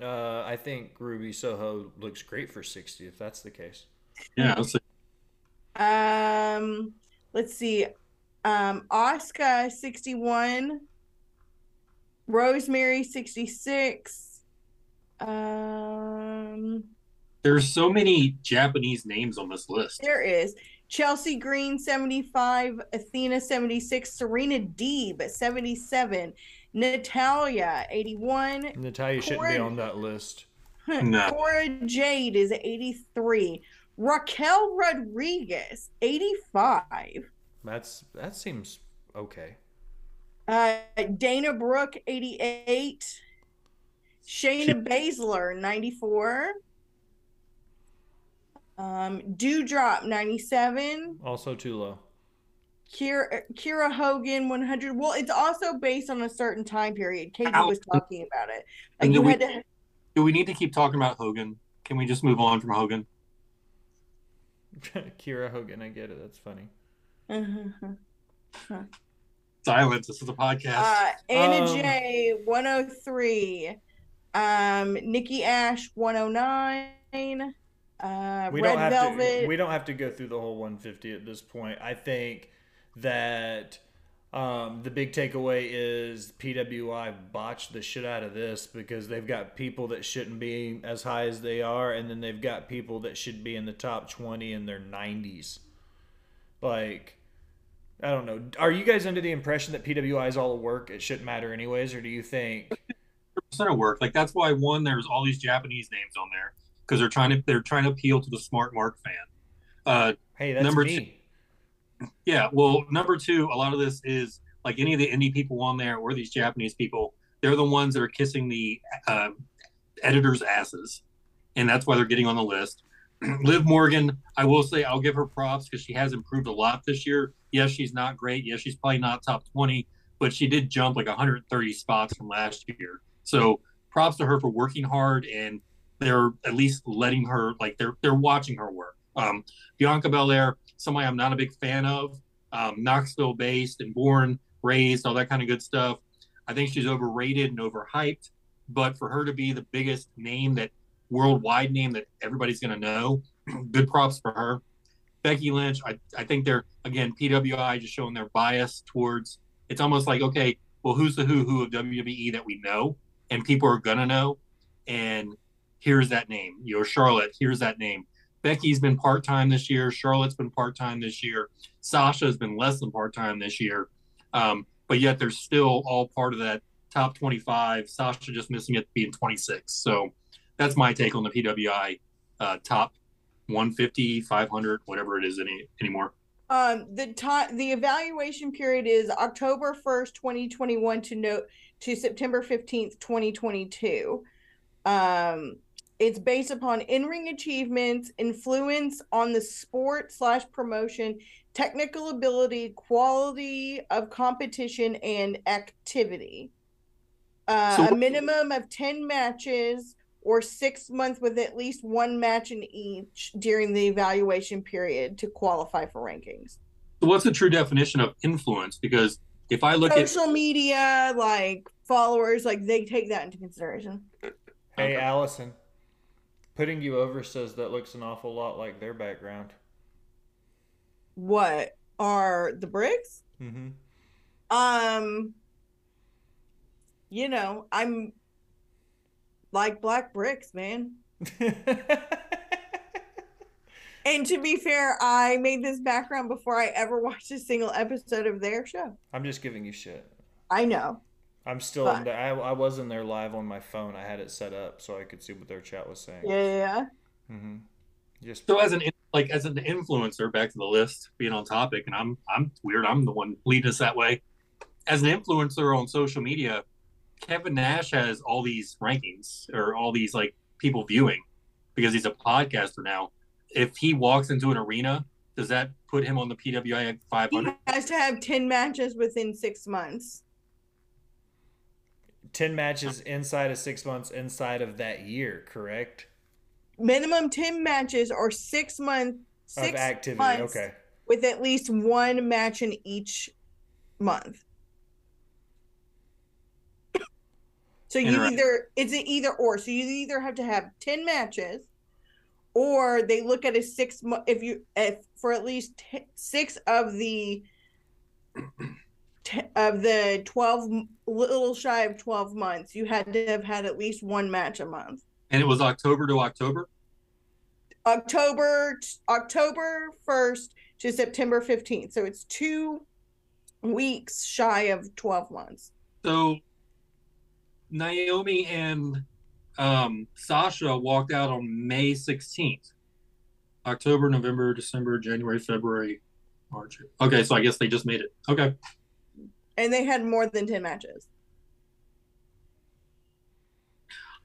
Uh, I think Ruby Soho looks great for 60 if that's the case. Yeah, I'll say- Um, let's see. Um, Oscar 61. Rosemary 66. Um, there's so many Japanese names on this list. there is Chelsea Green 75, Athena 76, Serena Deeb 77, Natalya 81, Natalya shouldn't be on that list. No. Cora Jade is 83, Raquel Rodriguez 85. That's that seems okay. Uh, Dana Brooke, 88. Shayna Baszler, 94. Um, Dewdrop, 97. Also too low. Kiera, Kiera Hogan, 100. Well, it's also based on a certain time period. Katie Ow. was talking about it. Like And you do we- had to. Do we need to keep talking about Hogan? Can we just move on from Hogan? Kiera Hogan, I get it. That's funny. Silence. This is a podcast. Uh, Anna Um, J, 103. Um, Nikki Ash, 109. Uh, we Red don't have Velvet. to we don't have to go through the whole 150 at this point. I think that um, the big takeaway is PWI botched the shit out of this because they've got people that shouldn't be as high as they are, and then they've got people that should be in the top 20 in their 90s. Like I don't know. Are you guys under the impression that PWI is all work? It shouldn't matter anyways, or do you think? Percent of work. Like that's why one, there's all these Japanese names on there because they're trying to they're trying to appeal to the smart Mark fan. Uh, Hey, that's Number me. Yeah, well, number two, a lot of this is like any of the indie people on there or these Japanese people. They're the ones that are kissing the uh, editors' asses, and that's why they're getting on the list. Liv Morgan, I will say, I'll give her props because she has improved a lot this year. Yes, she's not great. Yes, she's probably not top twenty, but she did jump like 130 spots from last year. So props to her for working hard, and they're at least letting her like they're they're watching her work. Um, Bianca Belair, somebody I'm not a big fan of. Um, Knoxville based and born, raised, all that kind of good stuff. I think she's overrated and overhyped. But for her to be the biggest name that worldwide name that everybody's going to know, good props for her. Becky Lynch, I, I think they're, again, PWI just showing their bias towards it's almost like, okay, well, who's the who who of WWE that we know and people are going to know? And here's that name. You know, Charlotte, here's that name. Becky's been part time this year. Charlotte's been part time this year. Sasha has been less than part time this year. Um, but yet they're still all part of that top 25. Sasha just missing it being 26. So that's my take on the PWI uh, top 150, 500, whatever it is any anymore. Um, the time the evaluation period is October first, twenty twenty one to note to September fifteenth, twenty twenty two. Um, it's based upon in ring achievements, influence on the sport slash promotion, technical ability, quality of competition, and activity. Uh, So a minimum of ten matches or six months with at least one match in each during the evaluation period to qualify for rankings. So what's the true definition of influence? Because if I look at social media like followers like they take that into consideration Hey, Okay. Allison. Putting you over says that looks an awful lot like their background. what are the bricks Mm-hmm. um you know i'm like black bricks man and to be fair i made this background before i ever watched a single episode of their show I'm just giving you shit. i know I'm still But- in the, I, I was in there live on my phone. I had it set up so I could see what their chat was saying. yeah yeah, yeah. Mm-hmm. Just so as an like as an influencer, back to the list, being on topic, and I'm I'm weird. I'm the one leading us that way. As an influencer on social media, Kevin Nash has all these rankings or all these like people viewing because he's a podcaster now. If he walks into an arena, does that put him on the PWI 500? he 500? has to have 10 matches within six months 10 matches inside of six months inside of that year, correct? minimum 10 matches or six months Of six activity. months Okay. with at least one match in each month so you either it's an either or so you either have to have 10 matches or they look at a six month if you if for at least t- six of the t- of the 12 little shy of 12 months you had to have had at least one match a month And it was October to October. October October 1st to September 15th. So it's 2 weeks shy of 12 months. So Naomi and um, Sasha walked out on May 16th. October, November, December, January, February, March. Okay, so I guess they just made it. Okay. And they had more than 10 matches.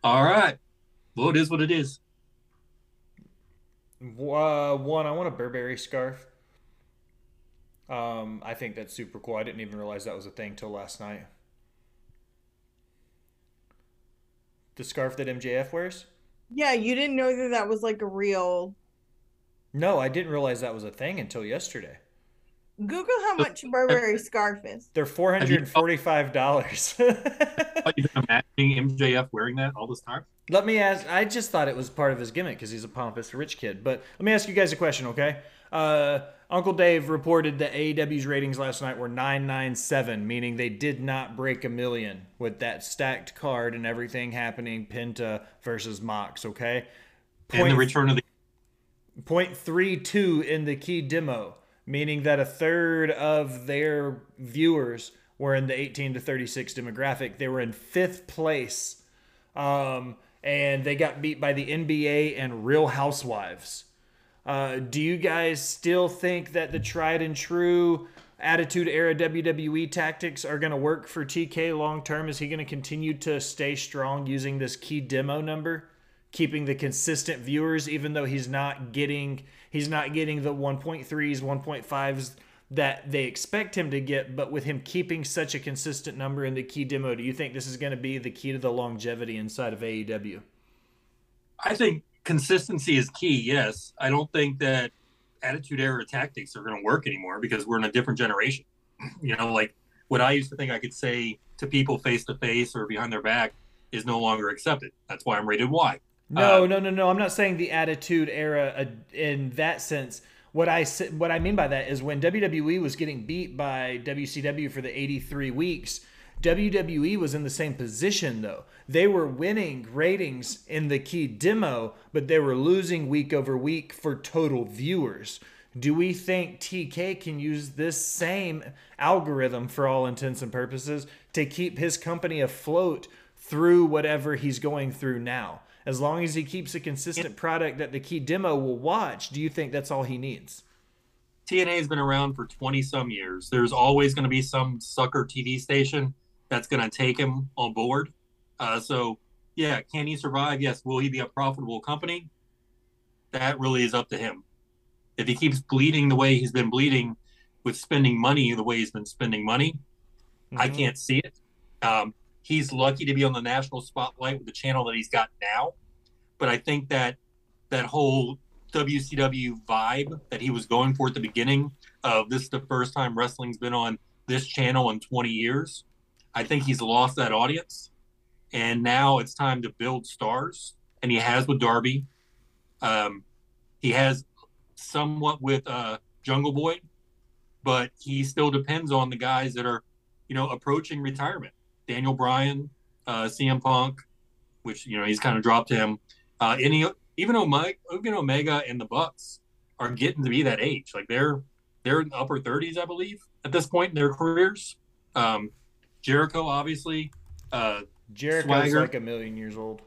All right. Well, it is what it is. Uh, one, I want a Burberry scarf. Um, I think that's super cool. I didn't even realize that was a thing till last night. The scarf that MJF wears? Yeah, you didn't know that that was like a real No, I didn't realize that was a thing until yesterday. Google how much a Burberry scarf is. They're four hundred and forty-five dollars. Are you imagining MJF wearing that all this time? Let me ask. I just thought it was part of his gimmick because he's a pompous rich kid. But let me ask you guys a question, okay? Uh, Uncle Dave reported that AEW's ratings last night were 997, meaning they did not break a million with that stacked card and everything happening Penta versus Mox, okay? And the return of the Point three two in the key demo. Meaning that a third of their viewers were in the 18 to 36 demographic. They were in fifth place, um, and they got beat by the NBA and Real Housewives. Uh, do you guys still think that the tried and true Attitude Era WWE tactics are going to work for TK long term? Is he going to continue to stay strong using this key demo number, keeping the consistent viewers, even though he's not getting he's not getting the 1.3s, 1.5s that they expect him to get, but with him keeping such a consistent number in the key demo, do you think this is going to be the key to the longevity inside of AEW? I think consistency is key. Yes, I don't think that attitude era tactics are going to work anymore because we're in a different generation. You know, like what I used to think I could say to people face to face or behind their back is no longer accepted. That's why I'm rated Y. No, uh, no, no, no. I'm not saying the attitude era uh, in that sense. What I what I mean by that is when WWE was getting beat by WCW for the 83 weeks, WWE was in the same position though. They were winning ratings in the key demo, but they were losing week over week for total viewers. Do we think TK can use this same algorithm for all intents and purposes to keep his company afloat through whatever he's going through now? As long as he keeps a consistent product that the key demo will watch, do you think that's all he needs? TNA has been around for 20 some years. There's always going to be some sucker TV station that's going to take him on board. Uh, so, yeah, can he survive? Yes. Will he be a profitable company? That really is up to him. If he keeps bleeding the way he's been bleeding with spending money the way he's been spending money, mm-hmm. I can't see it. Um, he's lucky to be on the national spotlight with the channel that he's got now. But I think that that whole WCW vibe that he was going for at the beginning of this is the first time wrestling's been on this channel in 20 years I think he's lost that audience, and now it's time to build stars, and he has with Darby. Um, he has somewhat with uh, Jungle Boy, but he still depends on the guys that are, you know, approaching retirement. Daniel Bryan, uh, CM Punk, which you know he's kind of dropped him. Uh, any even Omega, even Omega and the Bucks are getting to be that age. Like they're they're in the upper 30s, I believe, at this point in their careers. Um, Jericho, obviously. Uh, Jericho's Swagger. like a million years old.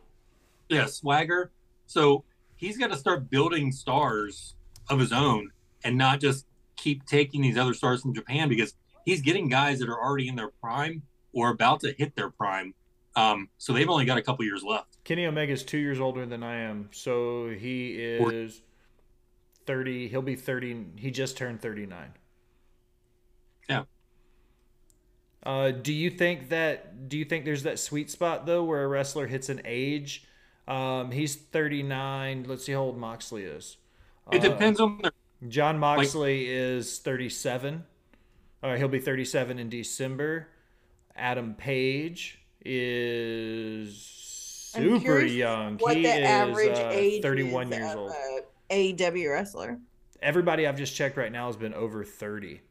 Yeah, Swagger. So he's got to start building stars of his own and not just keep taking these other stars from Japan because he's getting guys that are already in their prime or about to hit their prime. Um, so they've only got a couple years left. Kenny Omega is two years older than I am, so he is thirty. He'll be thirty. He just turned thirty nine. Yeah. Uh, do you think that? Do you think there's that sweet spot though, where a wrestler hits an age? Um, he's 39. Let's see how old Moxley is. It uh, depends on the. Jon Moxley like, is 37. All right, he'll be 37 in December. Adam Page is super young. What he the is average uh, age 31 years old. AEW wrestler. Everybody I've just checked right now has been over 30.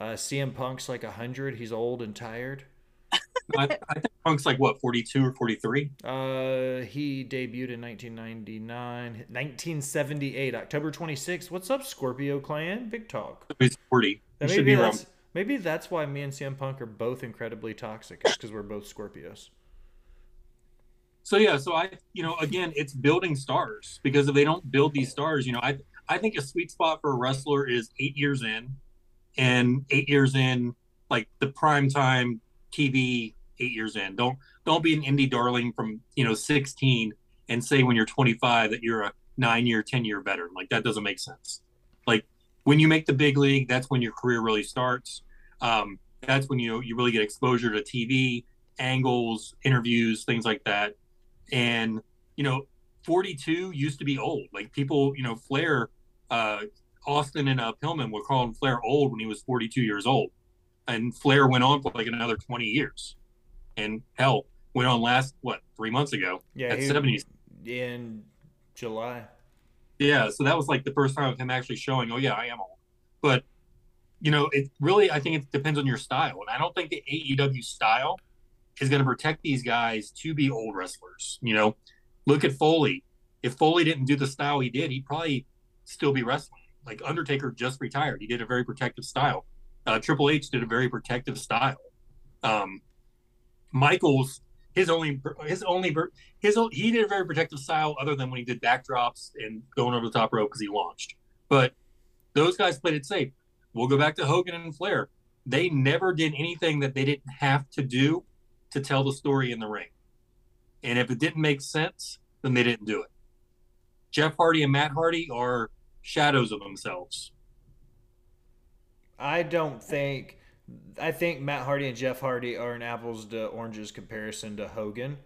Uh, CM Punk's like 100. He's old and tired. I, I, think Punk's like what 42 or 43. Uh, he debuted in 1999, 1978, October 26th. What's up, Scorpio Clan? Big talk. He's 40. That He be that's maybe that's why me and CM Punk are both incredibly toxic, because we're both Scorpios. So yeah, so I, you know, again, it's building stars because if they don't build these stars, you know, I I think a sweet spot for a wrestler is eight years in and eight years in, like the prime time TV eight years in. Don't don't be an indie darling from you know 16 and say when you're 25 that you're a nine year, 10 year veteran. Like that doesn't make sense. Like when you make the big league, that's when your career really starts. Um, that's when you you really get exposure to TV angles, interviews, things like that. And you know, 42 used to be old. Like people, you know, Flair uh, Austin and uh, Pillman were calling Flair old when he was 42 years old, and Flair went on for like another 20 years, and hell, went on last what three months ago yeah, at 70s in July. Yeah, so that was like the first time of him actually showing, oh yeah, I am old. But you know, it really I think it depends on your style, and I don't think the AEW style is going to protect these guys to be old wrestlers. You know, look at Foley. If Foley didn't do the style he did, he'd probably still be wrestling like Undertaker just retired. He did a very protective style. Uh, Triple H did a very protective style. Um, Michaels, his only, his only, his he did a very protective style, other than when he did backdrops and going over the top rope because he launched. But those guys played it safe. We'll go back to Hogan and Flair. They never did anything that they didn't have to do to tell the story in the ring. And if it didn't make sense, then they didn't do it. Jeff Hardy and Matt Hardy are shadows of themselves. I don't think. I think Matt Hardy and Jeff Hardy are an apples to oranges comparison to Hogan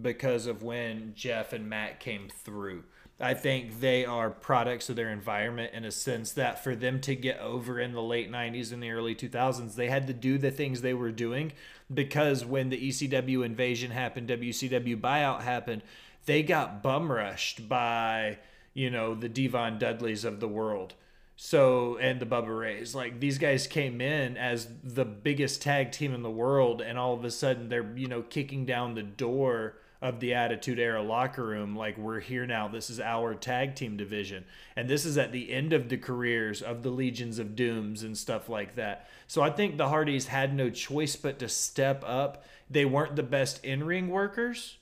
because of when Jeff and Matt came through. I think they are products of their environment in a sense that for them to get over in the late 90s and the early 2000s, they had to do the things they were doing because when the ECW invasion happened, WCW buyout happened, they got bum rushed by, you know, the Devon Dudleys of the world. So, and the Bubba Rays. Like, these guys came in as the biggest tag team in the world, and all of a sudden they're, you know, kicking down the door of the Attitude Era locker room. Like, we're here now. This is our tag team division. And this is at the end of the careers of the Legions of Dooms and stuff like that. So I think the Hardys had no choice but to step up. They weren't the best in ring workers.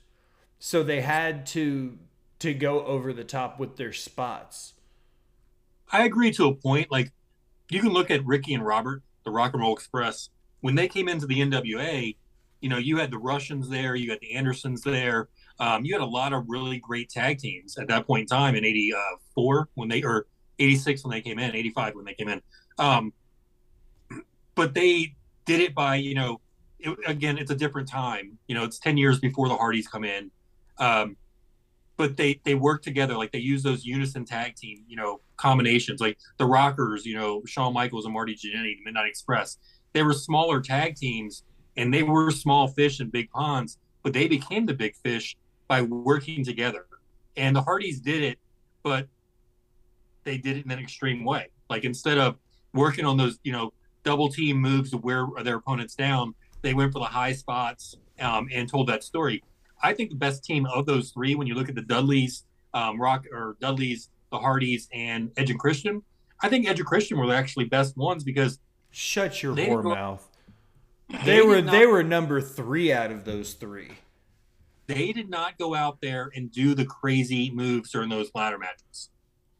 So they had to to go over the top with their spots. I agree to a point. Like you can look at Ricky and Robert, the Rock and Roll Express, when they came into the NWA, you know, you had the Russians there, you had the Andersons there. Um, you had a lot of really great tag teams at that point in time in 84 when they, or 86 when they came in, 85 when they came in. Um, but they did it by, you know, it, again, it's a different time. You know, it's 10 years before the Hardys come in. Um, but they they work together like they use those unison tag team you know combinations like the rockers you know Shawn Michaels and Marty Jannetty Midnight Express they were smaller tag teams and they were small fish in big ponds, but they became the big fish by working together. And the Hardys did it, but they did it in an extreme way. Like instead of working on those, you know, double team moves to wear their opponents down, they went for the high spots um, and told that story. I think the best team of those three, when you look at the Dudleys, um, Rock or Dudleys, the Hardys, and Edge and Christian, I think Edge and Christian were actually best ones because shut your whore mouth. They were not, they were number three out of those three. They did not go out there and do the crazy moves during those ladder matches.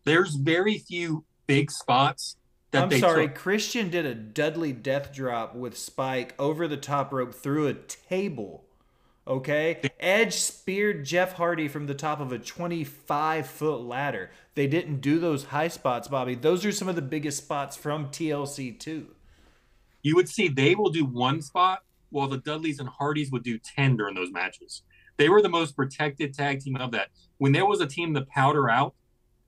There's very few big spots that I'm sorry, took. Christian did a Dudley death drop with Spike over the top rope through a table. Okay? Edge speared Jeff Hardy from the top of a 25 foot ladder. They didn't do those high spots, Bobby. Those are some of the biggest spots from TLC too. you would see they will do one spot while the Dudleys and Hardys would do 10 during those matches. They were the most protected tag team of that. When there was a team to powder out,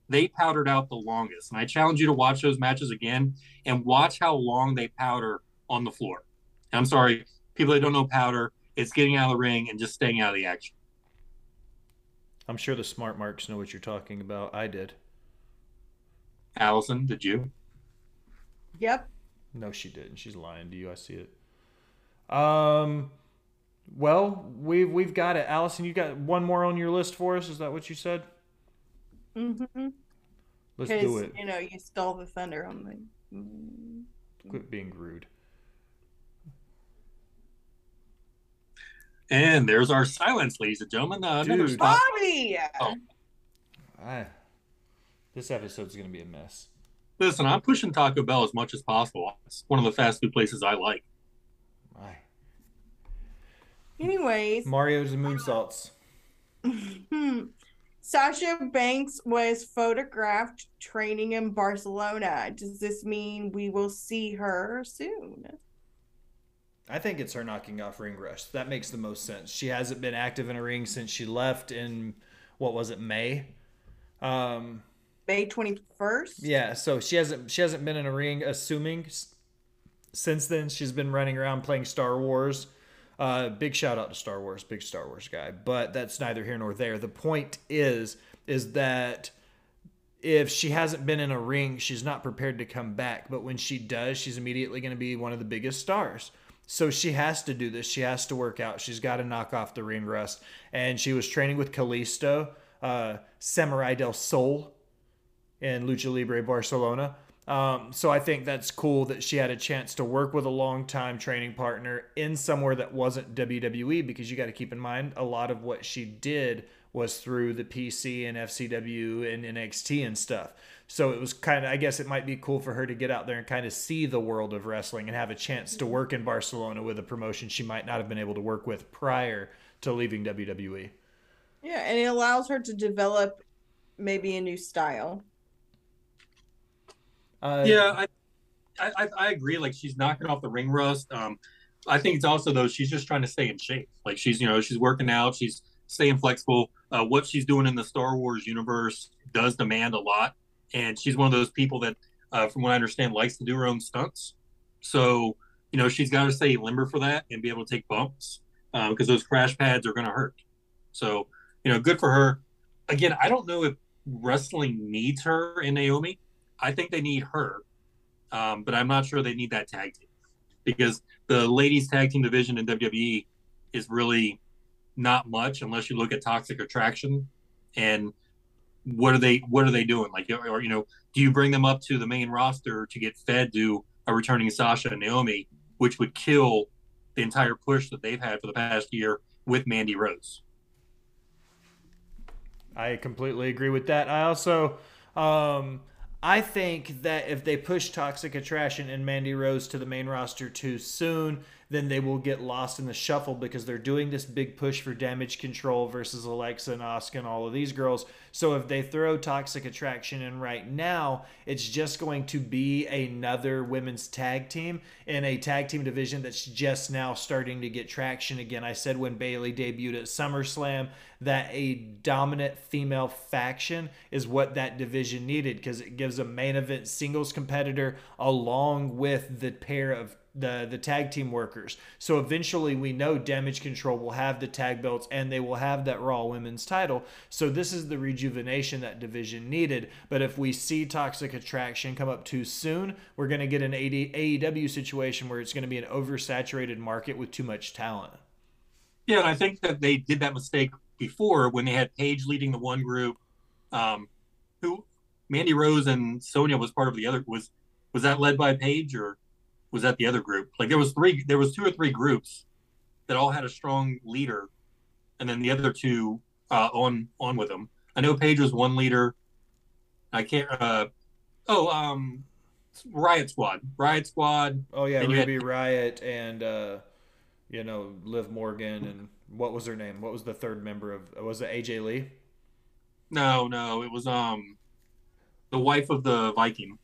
they powdered out the longest. And I challenge you to watch those matches again and watch how long they powder on the floor. I'm sorry, people that don't know powder, it's getting out of the ring and just staying out of the action. I'm sure the smart marks know what you're talking about. I did. Allison, did you? Yep. No, she didn't. She's lying to you. I see it. Um, well, we've we've got it. Allison, you got one more on your list for us? Is that what you said? Mm-hmm. Let's do it. You know, you stole the thunder on me. Mm-hmm. Quit being rude. And there's our silence, ladies and gentlemen. Uh, Dude, Bobby. Oh. I, this episode's gonna be a mess. Listen, I'm pushing Taco Bell as much as possible. It's one of the fast food places I like. My. Anyways, Mario's and moonsaults. Sasha Banks was photographed training in Barcelona. Does this mean we will see her soon? I think it's her knocking off ring rust. That makes the most sense. She hasn't been active in a ring since she left in what was it May. Um, May 21st. Yeah, so she hasn't she hasn't been in a ring assuming since then she's been running around playing Star Wars. Uh, big shout out to Star Wars, big Star Wars guy, but that's neither here nor there. The point is is that if she hasn't been in a ring, she's not prepared to come back, but when she does, she's immediately going to be one of the biggest stars. So she has to do this. She has to work out. She's got to knock off the ring rust. And she was training with Kalisto, uh, Samurai del Sol, in Lucha Libre Barcelona. Um, so I think that's cool that she had a chance to work with a long-time training partner in somewhere that wasn't WWE because you got to keep in mind a lot of what she did was through the PC and FCW and NXT and stuff. So it was kind of, I guess it might be cool for her to get out there and kind of see the world of wrestling and have a chance to work in Barcelona with a promotion she might not have been able to work with prior to leaving WWE. Yeah, and it allows her to develop maybe a new style. Uh, yeah, I, I I agree. Like she's knocking off the ring rust. Um, I think it's also though she's just trying to stay in shape. Like she's you know she's working out, she's staying flexible. Uh, what she's doing in the Star Wars universe does demand a lot, and she's one of those people that, uh, from what I understand, likes to do her own stunts. So you know she's got to stay limber for that and be able to take bumps because uh, those crash pads are going to hurt. So you know, good for her. Again, I don't know if wrestling needs her in Naomi. I think they need her, um, but I'm not sure they need that tag team because the ladies tag team division in WWE is really not much unless you look at Toxic Attraction and what are they what are they doing like or you know do you bring them up to the main roster to get fed to a returning Sasha and Naomi which would kill the entire push that they've had for the past year with Mandy Rose. I completely agree with that. I also um I think that if they push Toxic Attraction and Mandy Rose to the main roster too soon, then they will get lost in the shuffle because they're doing this big push for damage control versus Alexa and Asuka and all of these girls. So if they throw Toxic Attraction in right now, it's just going to be another women's tag team in a tag team division that's just now starting to get traction again. I said when Bayley debuted at SummerSlam that a dominant female faction is what that division needed because it gives a main event singles competitor along with the pair of the the tag team workers. So eventually we know Damage Control will have the tag belts and they will have that Raw Women's title. So this is the rejuvenation that division needed. But if we see Toxic Attraction come up too soon, we're going to get an AEW situation where it's going to be an oversaturated market with too much talent. Yeah, and I think that they did that mistake before when they had Paige leading the one group, um, who Mandy Rose and Sonya was part of the other was was that led by Paige or was that the other group? Like there was three, there was two or three groups that all had a strong leader, and then the other two uh, on on with them. I know Paige was one leader. I can't. Uh, oh, um, Riot Squad, Riot Squad. Oh yeah, Ruby had, Riot and uh, you know Liv Morgan and what was her name? What was the third member of? Was it AJ Lee? No, no, it was um, the wife of the Viking.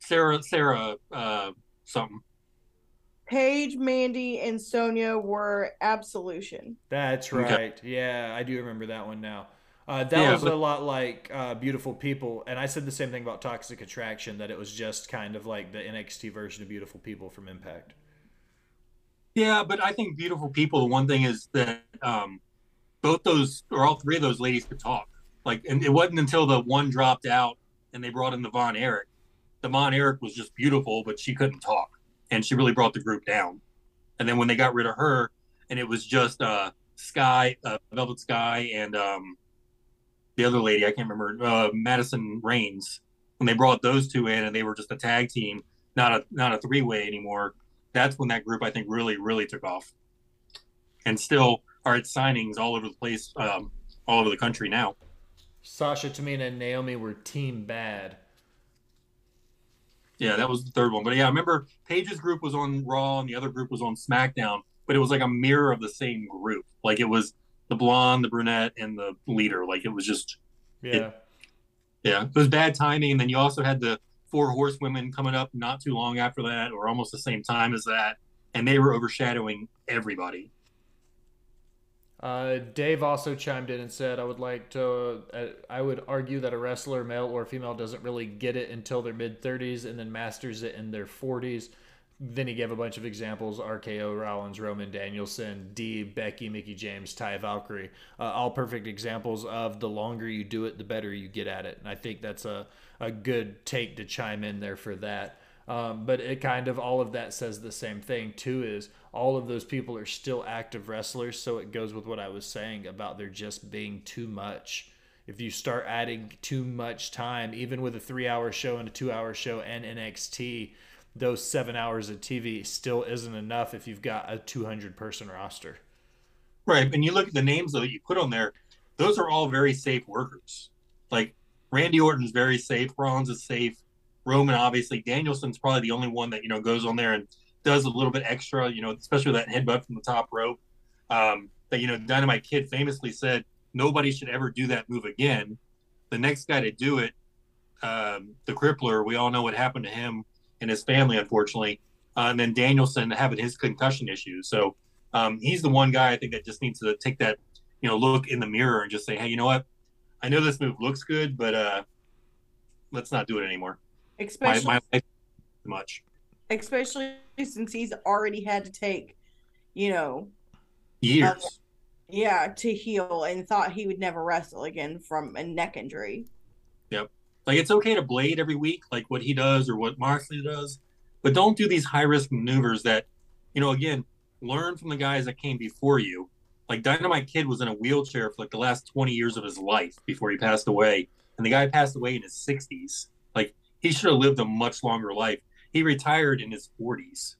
Sarah, Sarah, uh, something. Paige, Mandy, and Sonya were Absolution. That's right. Okay. Yeah, I do remember that one now. Uh, that yeah, was but... a lot like uh, Beautiful People, and I said the same thing about Toxic Attraction that it was just kind of like the NXT version of Beautiful People from Impact. Yeah, but I think Beautiful People. The one thing is that um, both those or all three of those ladies could talk. Like, and it wasn't until the one dropped out and they brought in the Von Erich the Von Erich was just beautiful, but she couldn't talk, and she really brought the group down. And then when they got rid of her, and it was just uh, Sky, uh, Velvet Sky, and um, the other lady I can't remember, uh, Madison Rayne. When they brought those two in, and they were just a tag team, not a not a three way anymore. That's when that group I think really really took off, and still are at signings all over the place, um, all over the country now. Sasha, Tamina, and Naomi were team bad. Yeah, that was the third one. But yeah, I remember Paige's group was on Raw and the other group was on SmackDown, but it was like a mirror of the same group. Like it was the blonde, the brunette, and the leader. Like it was just Yeah. It, yeah. It was bad timing. And then you also had the four horsewomen coming up not too long after that, or almost the same time as that. And they were overshadowing everybody. Uh, Dave also chimed in and said, "I would like to. Uh, I would argue that a wrestler, male or female, doesn't really get it until their mid 30s and then masters it in their 40s." Then he gave a bunch of examples: RKO, Rollins, Roman, Danielson, D, Becky, Mickie James, Taya Valkyrie. Uh, all perfect examples of the longer you do it, the better you get at it. And I think that's a a good take to chime in there for that. Um, but it kind of all of that says the same thing too. Is all of those people are still active wrestlers. So it goes with what I was saying about there just being too much. if you start adding too much time, even with a three hour show and a two hour show and NXT, those seven hours of TV still isn't enough if you've got a 200 person roster. Right. And you look at the names that you put on there, those are all very safe workers. Like Randy Orton's very safe, Rollins is safe, Roman obviously, Danielson's probably the only one that, you know, goes on there and does a little bit extra, you know, especially with that headbutt from the top rope. Um, that, you know, Dynamite Kid famously said nobody should ever do that move again. The next guy to do it, um, the crippler, we all know what happened to him and his family, unfortunately. Uh, and then Danielson having his concussion issues. So um, he's the one guy I think that just needs to take that, you know, look in the mirror and just say, hey, you know what? I know this move looks good, but uh, let's not do it anymore. Especially, my, my life much. especially since he's already had to take, you know, Years. Um, yeah, to heal and thought he would never wrestle again from a neck injury. Yep. Like it's okay to blade every week, like what he does or what Moxley does, but don't do these high risk maneuvers that, you know, again, learn from the guys that came before you. Like Dynamite Kid was in a wheelchair for like the last 20 years of his life before he passed away. And the guy passed away in his 60s. Like he should have lived a much longer life. He retired in his 40s.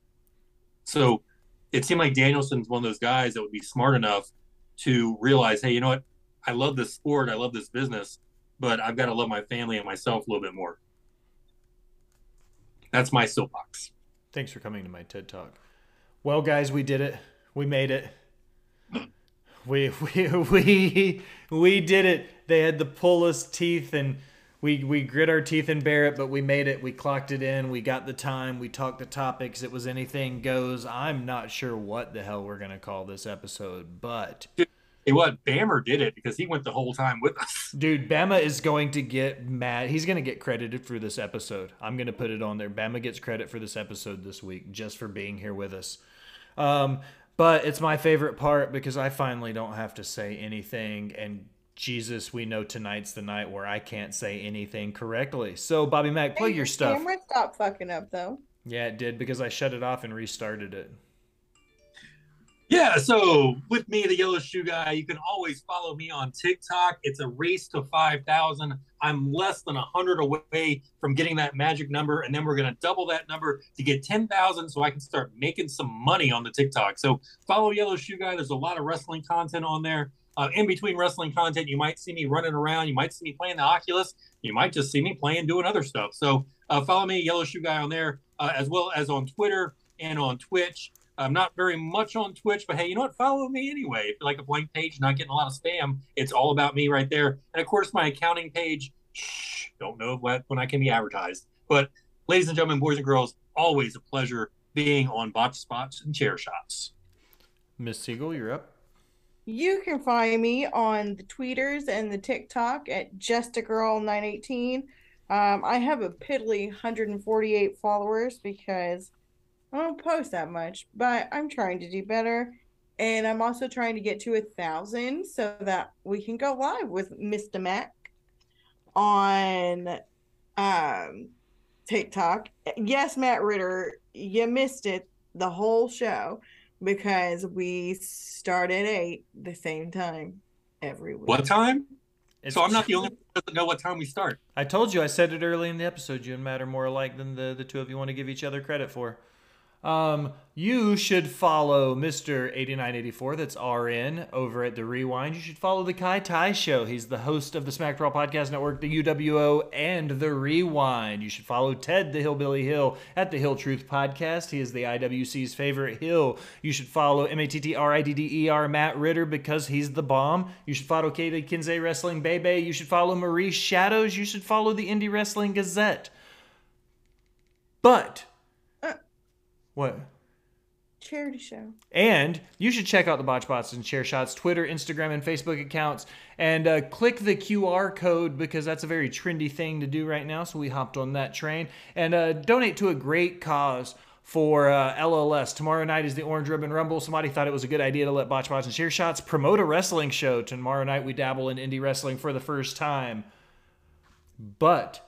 So it seemed like Danielson's one of those guys that would be smart enough to realize, hey, you know what? I love this sport. I love this business but I've got to love my family and myself a little bit more. That's my soapbox. Thanks for coming to my TED Talk. Well, guys, we did it. We made it. We we we we did it. They had the pull us teeth and we we grit our teeth and bear it, but we made it. We clocked it in. We got the time. We talked the topics. It was anything goes. I'm not sure what the hell we're gonna call this episode, but Hey, what? Bama did it because he went the whole time with us. Dude, Bama is going to get mad. He's going to get credited for this episode. I'm going to put it on there. Bama gets credit for this episode this week just for being here with us. Um, but it's my favorite part because I finally don't have to say anything. And Jesus, we know tonight's the night where I can't say anything correctly. So, Bobby Mack, plug Hey, your stuff. Camera stopped fucking up though. Yeah, it did because I shut it off and restarted it. Yeah, so with me, the Yellow Shoe Guy, you can always follow me on TikTok. It's a race to 5,000. I'm less than 100 away from getting that magic number, and then we're going to double that number to get 10,000 so I can start making some money on the TikTok. So follow Yellow Shoe Guy. There's a lot of wrestling content on there. Uh, in between wrestling content, you might see me running around. You might see me playing the Oculus. You might just see me playing, doing other stuff. So uh, follow me, Yellow Shoe Guy, on there, uh, as well as on Twitter and on Twitch. I'm not very much on Twitch, but hey, you know what? Follow me anyway. If you like a blank page, not getting a lot of spam, it's all about me right there. And of course, my accounting page. Shh, don't know what when I can be advertised. But ladies and gentlemen, boys and girls, always a pleasure being on Botch Spots and Chair Shots. Miss Siegel, you're up. You can find me on the tweeters and the TikTok at justagirl918. Um, I have a piddly 148 followers because I don't post that much, but I'm trying to do better. And I'm also trying to get to a thousand so that we can go live with Mr. Mac on um, TikTok. Yes, Matt Ridder, you missed it the whole show because we start at eight the same time every week. What time? It's- So I'm not the only one that doesn't know what time we start. I told you, I said it early in the episode. You and Matt are more alike than the, the two of you want to give each other credit for. Um, you should follow Mr. 8984, that's RN, over at The Rewind. You should follow The Kai Tai Show. He's the host of the Smack Brawl Podcast Network, the UWO, and The Rewind. You should follow Ted the Hillbilly Hill at the Hill Truth Podcast. He is the IWC's favorite Hill. You should follow M A T T R I D D E R Matt Ridder because he's the bomb. You should follow Katie Kinsey Wrestling Bebe. You should follow Marie Shadows. You should follow the Indie Wrestling Gazette. But. What? Charity show. And you should check out the Botch Spots and Chair Shots Twitter, Instagram, and Facebook accounts and uh, click the QR code because that's a very trendy thing to do right now. So we hopped on that train and uh, donate to a great cause for uh, LLS. Tomorrow night is the Orange Ribbon Rumble. Somebody thought it was a good idea to let Botch Spots and Chair Shots promote a wrestling show. Tomorrow night we dabble in indie wrestling for the first time. But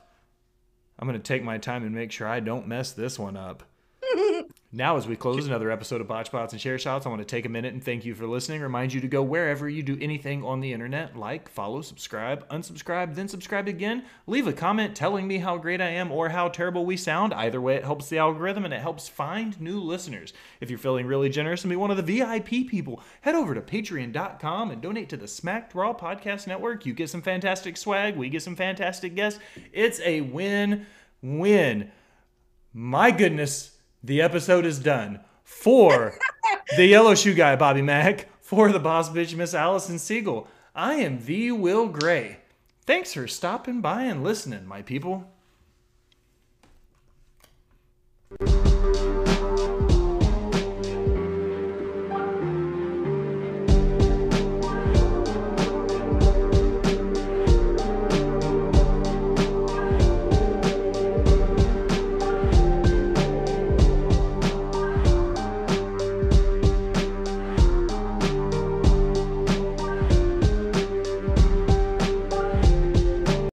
I'm going to take my time and make sure I don't mess this one up. Now, as we close another episode of Botch Spots and Chair Shots, I want to take a minute and thank you for listening. Remind you to go wherever you do anything on the internet like, follow, subscribe, unsubscribe, then subscribe again. Leave a comment telling me how great I am or how terrible we sound. Either way, it helps the algorithm and it helps find new listeners. If you're feeling really generous and be one of the VIP people, head over to patreon.com and donate to the Smacked Raw Podcast Network. You get some fantastic swag, we get some fantastic guests. It's a win win. My goodness the episode is done. For the yellow shoe guy, Bobby Mack. For the boss bitch, Miss Allison Siegel. I am V. Will Gray. Thanks for stopping by and listening, my people.